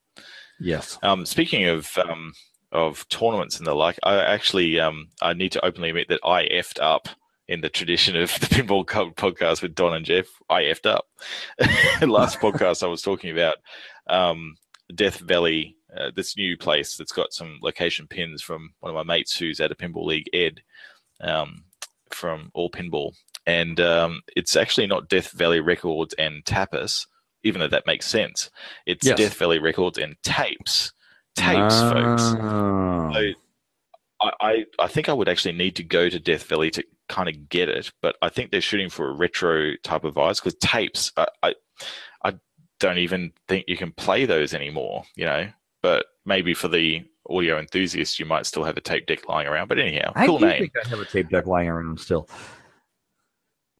Yes, Um, speaking of um, of tournaments and the like, I actually um, I need to openly admit that I effed up in the tradition of the Pinball Cult podcast with Don and Jeff. I effed up. <laughs> Last <laughs> podcast I was talking about um, Death Valley, uh, this new place that's got some location pins from one of my mates who's at a pinball league, Ed, um, from All Pinball, and um, it's actually not Death Valley Records and Tapas even though that makes sense. It's Yes. Death Valley Records and tapes, tapes, folks. Ah. So I, I I think I would actually need to go to Death Valley to kind of get it, but I think they're shooting for a retro type of eyes because tapes. I, I I don't even think you can play those anymore. You know, but maybe for the audio enthusiasts, you might still have a tape deck lying around. But anyhow, I cool name. think I have a tape deck lying around still.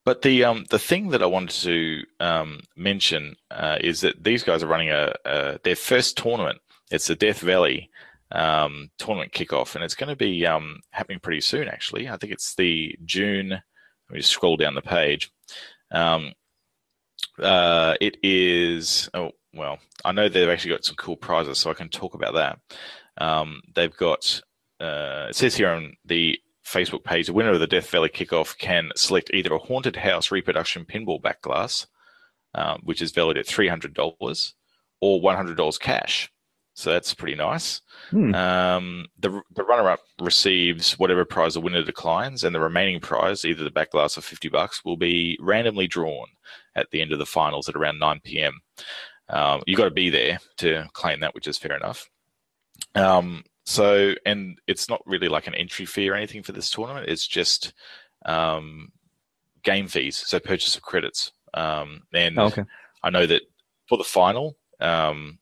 But the um the thing that I wanted to um, mention uh, is that these guys are running a, a their first tournament. It's the Death Valley um, tournament kickoff, and it's going to be um, happening pretty soon. Actually, I think it's the June. Let me just scroll down the page. Um, uh, it is. Oh well, I know they've actually got some cool prizes, so I can talk about that. Um, they've got. Uh, it says here on the Facebook page, the winner of the Death Valley kickoff can select either a haunted house reproduction pinball back glass, um, which is valued at three hundred dollars, or one hundred dollars cash. So that's pretty nice. Hmm. Um, the the runner up receives whatever prize the winner declines, and the remaining prize, either the back glass or fifty bucks, will be randomly drawn at the end of the finals at around nine p.m. Um, you got to be there to claim that, which is fair enough. Um, so, and it's not really like an entry fee or anything for this tournament. It's just um, game fees, so purchase of credits. Um, and Oh, okay. I know that for the final, um,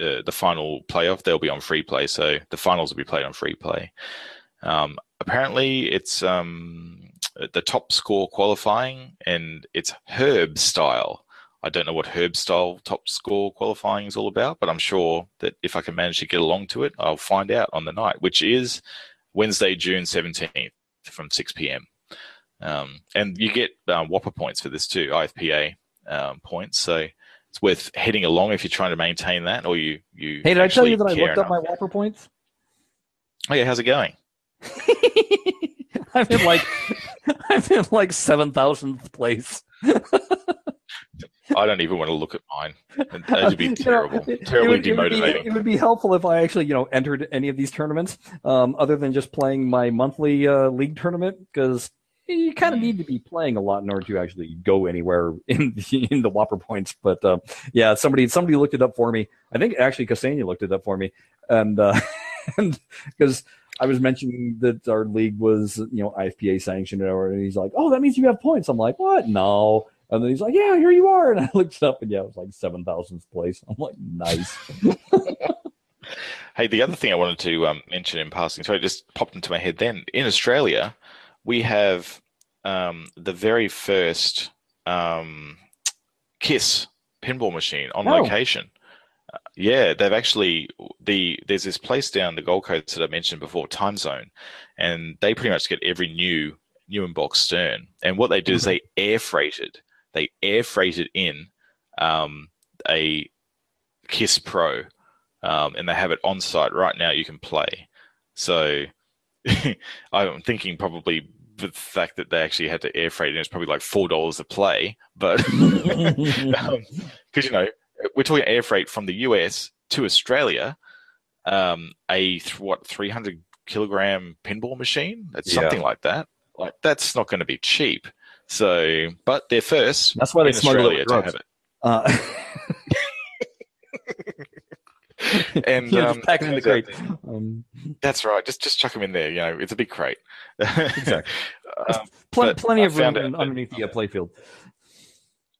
uh, the final playoff, they'll be on free play. So the finals will be played on free play. Um, apparently, it's um, the top score qualifying, and it's Herb style. I don't know what Herb style top score qualifying is all about, but I'm sure that if I can manage to get along to it, I'll find out on the night, which is Wednesday, June 17th from 6 p.m. Um, and you get um, WPPR points for this too, IFPA um, points. So it's worth heading along if you're trying to maintain that, or you you. Hey, did I tell you that I looked up my. WPPR points? Oh yeah, how's it going? <laughs> I'm in like <laughs> I'm in like seven thousandth place. <laughs> I don't even want to look at mine. That <laughs> would be You know, terrible, it- terribly it would, it would be- demotivating. It would be helpful if I actually, you know, entered any of these tournaments, um, other than just playing my monthly uh, league tournament, because you kind of need to be playing a lot in order to actually go anywhere <laughs> in the, in the WPPR points. But uh, yeah, somebody somebody looked it up for me. I think actually Ksenia looked it up for me, and uh, <laughs> and because I was mentioning that our league was you know IFPA sanctioned, or and he's like, oh, that means you have points. I'm like, what? No. And then he's like, "Yeah, here you are." <laughs> And I looked up, and yeah, it was like seven thousandth place. I'm like, "Nice." <laughs> Hey, the other thing I wanted to um, mention in passing, so it just popped into my head then. In Australia, we have um, the very first um, Kiss pinball machine on Oh. location. Uh, yeah, they've actually the there's this place down the Gold Coast that I mentioned before, Time Zone, and they pretty much get every new new in box stern. And what they did is they air freighted, they air freighted in um, a Kiss Pro um, and they have it on site right now. You can play. So <laughs> I'm thinking probably the fact that they actually had to air freight it is probably like four dollars a play, but <laughs> <laughs> because you know we're talking air freight from the US to Australia, um, a th- what 300 kilogram pinball machine, that's Yeah. something like that. Like that's not going to be cheap. So, but they're first That's why they smuggle it to have it. Uh, <laughs> And <laughs> yeah, um, just pack it in the crate. Um, That's right. Just just chuck them in there. You know, it's a big crate. Exactly. <laughs> um, But plenty of room found out that- underneath the uh, playfield.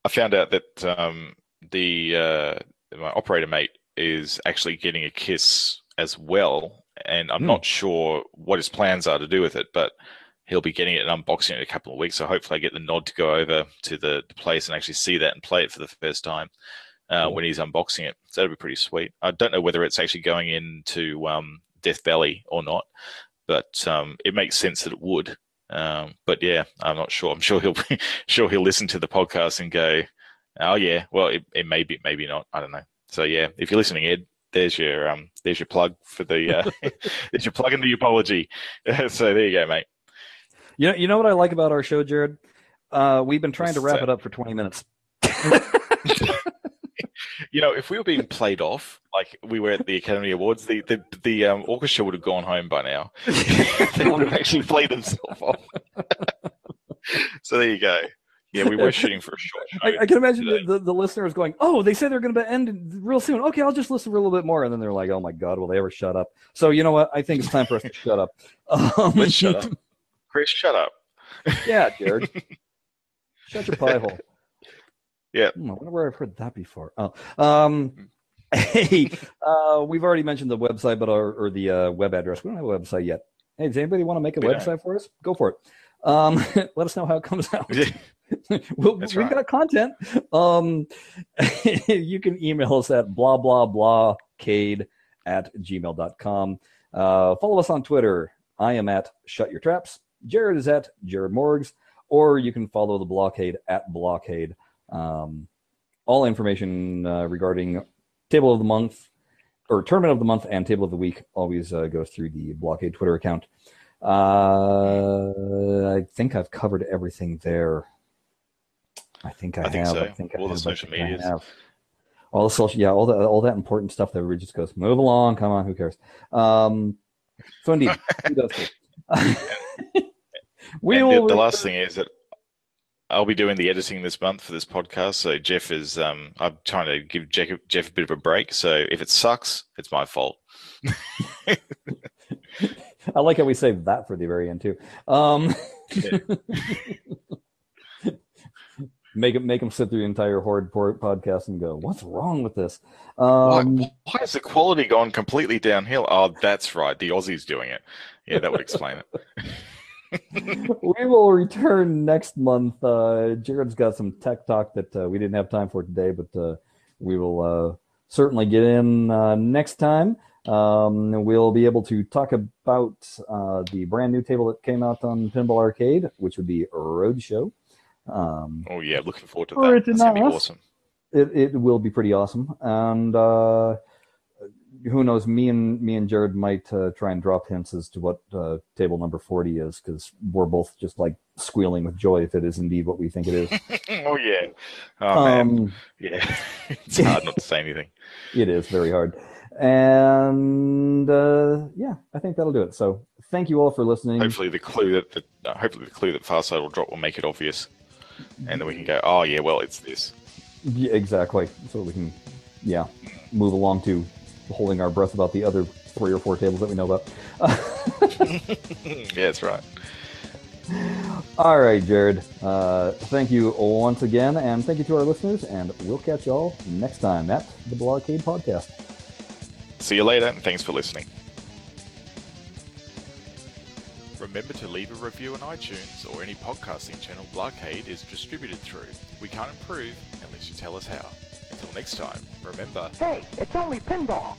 I found out that um, the uh, my operator mate is actually getting a kiss as well, and I'm Hmm. not sure what his plans are to do with it, but he'll be getting it and unboxing it in a couple of weeks. So hopefully, I get the nod to go over to the, the place and actually see that and play it for the first time uh, Cool. when he's unboxing it. So that'll be pretty sweet. I don't know whether it's actually going into um, Death Valley or not, but um, it makes sense that it would. Um, but yeah, I'm not sure. I'm sure he'll be, <laughs> sure he'll listen to the podcast and go, "Oh yeah, well it, it may be, maybe not. I don't know." So yeah, if you're listening, Ed, there's your um, there's your plug for the uh, <laughs> there's your plug in the apology. <laughs> so there you go, mate. You know, you know what I like about our show, Jared? Uh, we've been trying to wrap that? it up for 20 minutes. <laughs> You know, if we were being played off like we were at the Academy Awards, the the, the um, orchestra would have gone home by now. <laughs> they would have actually played themselves off. <laughs> so there you go. Yeah, we were shooting for a short. I, I can imagine the, the, the listeners going, "Oh, they say they're going to end real soon. Okay, I'll just listen for a little bit more." And then they're like, "Oh my god, will they ever shut up?" So you know what? I think it's time for us to shut up. Um, Let's shut up. Chris, shut up. yeah, Jared, <laughs> shut your pie hole. Yeah. Hmm, I wonder where I've heard that before. Oh, um, hey, uh, we've already mentioned the website, but our or the uh, web address. We don't have a website yet. Hey, does anybody want to make a We don't. website for us? Go for it. Um, <laughs> let us know how it comes out. <laughs> we'll, we've right. got content. Um, you can email us at blah blah blah cade at gmail.com. Uh, follow us on Twitter. I am at Shut Your Traps. Jared is at Jared Morgs, or you can follow the blockade at blockade. Um, all information uh, regarding table of the month or tournament of the month and table of the week always uh, goes through the blockade Twitter account. Uh, I think I've covered everything there. I think I, I think have. so. I think I All the have. Social think medias. have. All the social, yeah, all that, all that important stuff that everybody just goes, move along, come on, who cares? Um, so indeed, <laughs> who does this? <laughs> we and will the, the last thing is that I'll be doing the editing this month for this podcast. So Jeff is, um, I'm trying to give Jeff, Jeff a bit of a break. So if it sucks, it's my fault. <laughs> I like how we save that for the very end too. Um, Yeah. <laughs> make him make them sit through the entire horde podcast and go, "What's wrong with this?" Why, Um, why has the quality gone completely downhill? Oh, that's right. The Aussies doing it. Yeah, that would explain it. <laughs> <laughs> we will return next month. Uh, Jared's got some tech talk that uh, we didn't have time for today, but uh, we will uh, certainly get in uh, next time. Um, we'll be able to talk about uh, the brand new table that came out on Pinball Arcade, which would be a Roadshow. Um, Oh yeah, looking forward to Or that. it gonna be awesome. it, it will be pretty awesome, and uh, who knows? Me and me and Jared might uh, try and drop hints as to what uh, table number forty is, because we're both just like squealing with joy if it is indeed what we think it is. <laughs> oh yeah. Oh man. um, Yeah. <laughs> it's hard not to say anything. <laughs> it is very hard, and uh, yeah, I think that'll do it. So thank you all for listening. Hopefully the clue that the, uh, hopefully the clue that Farsight will drop will make it obvious, and then we can go. Oh yeah, well it's this. Yeah, exactly. So we can, yeah, move along to holding our breath about the other three or four tables that we know about. yeah, that's right. All right, Jared. Uh, thank you once again, and thank you to our listeners. And we'll catch y'all next time at the Blockade Podcast. See you later, and thanks for listening. Remember to leave a review on iTunes or any podcasting channel Blockade is distributed through. We can't improve unless you tell us how. Until next time, remember, Hey, it's only pinball.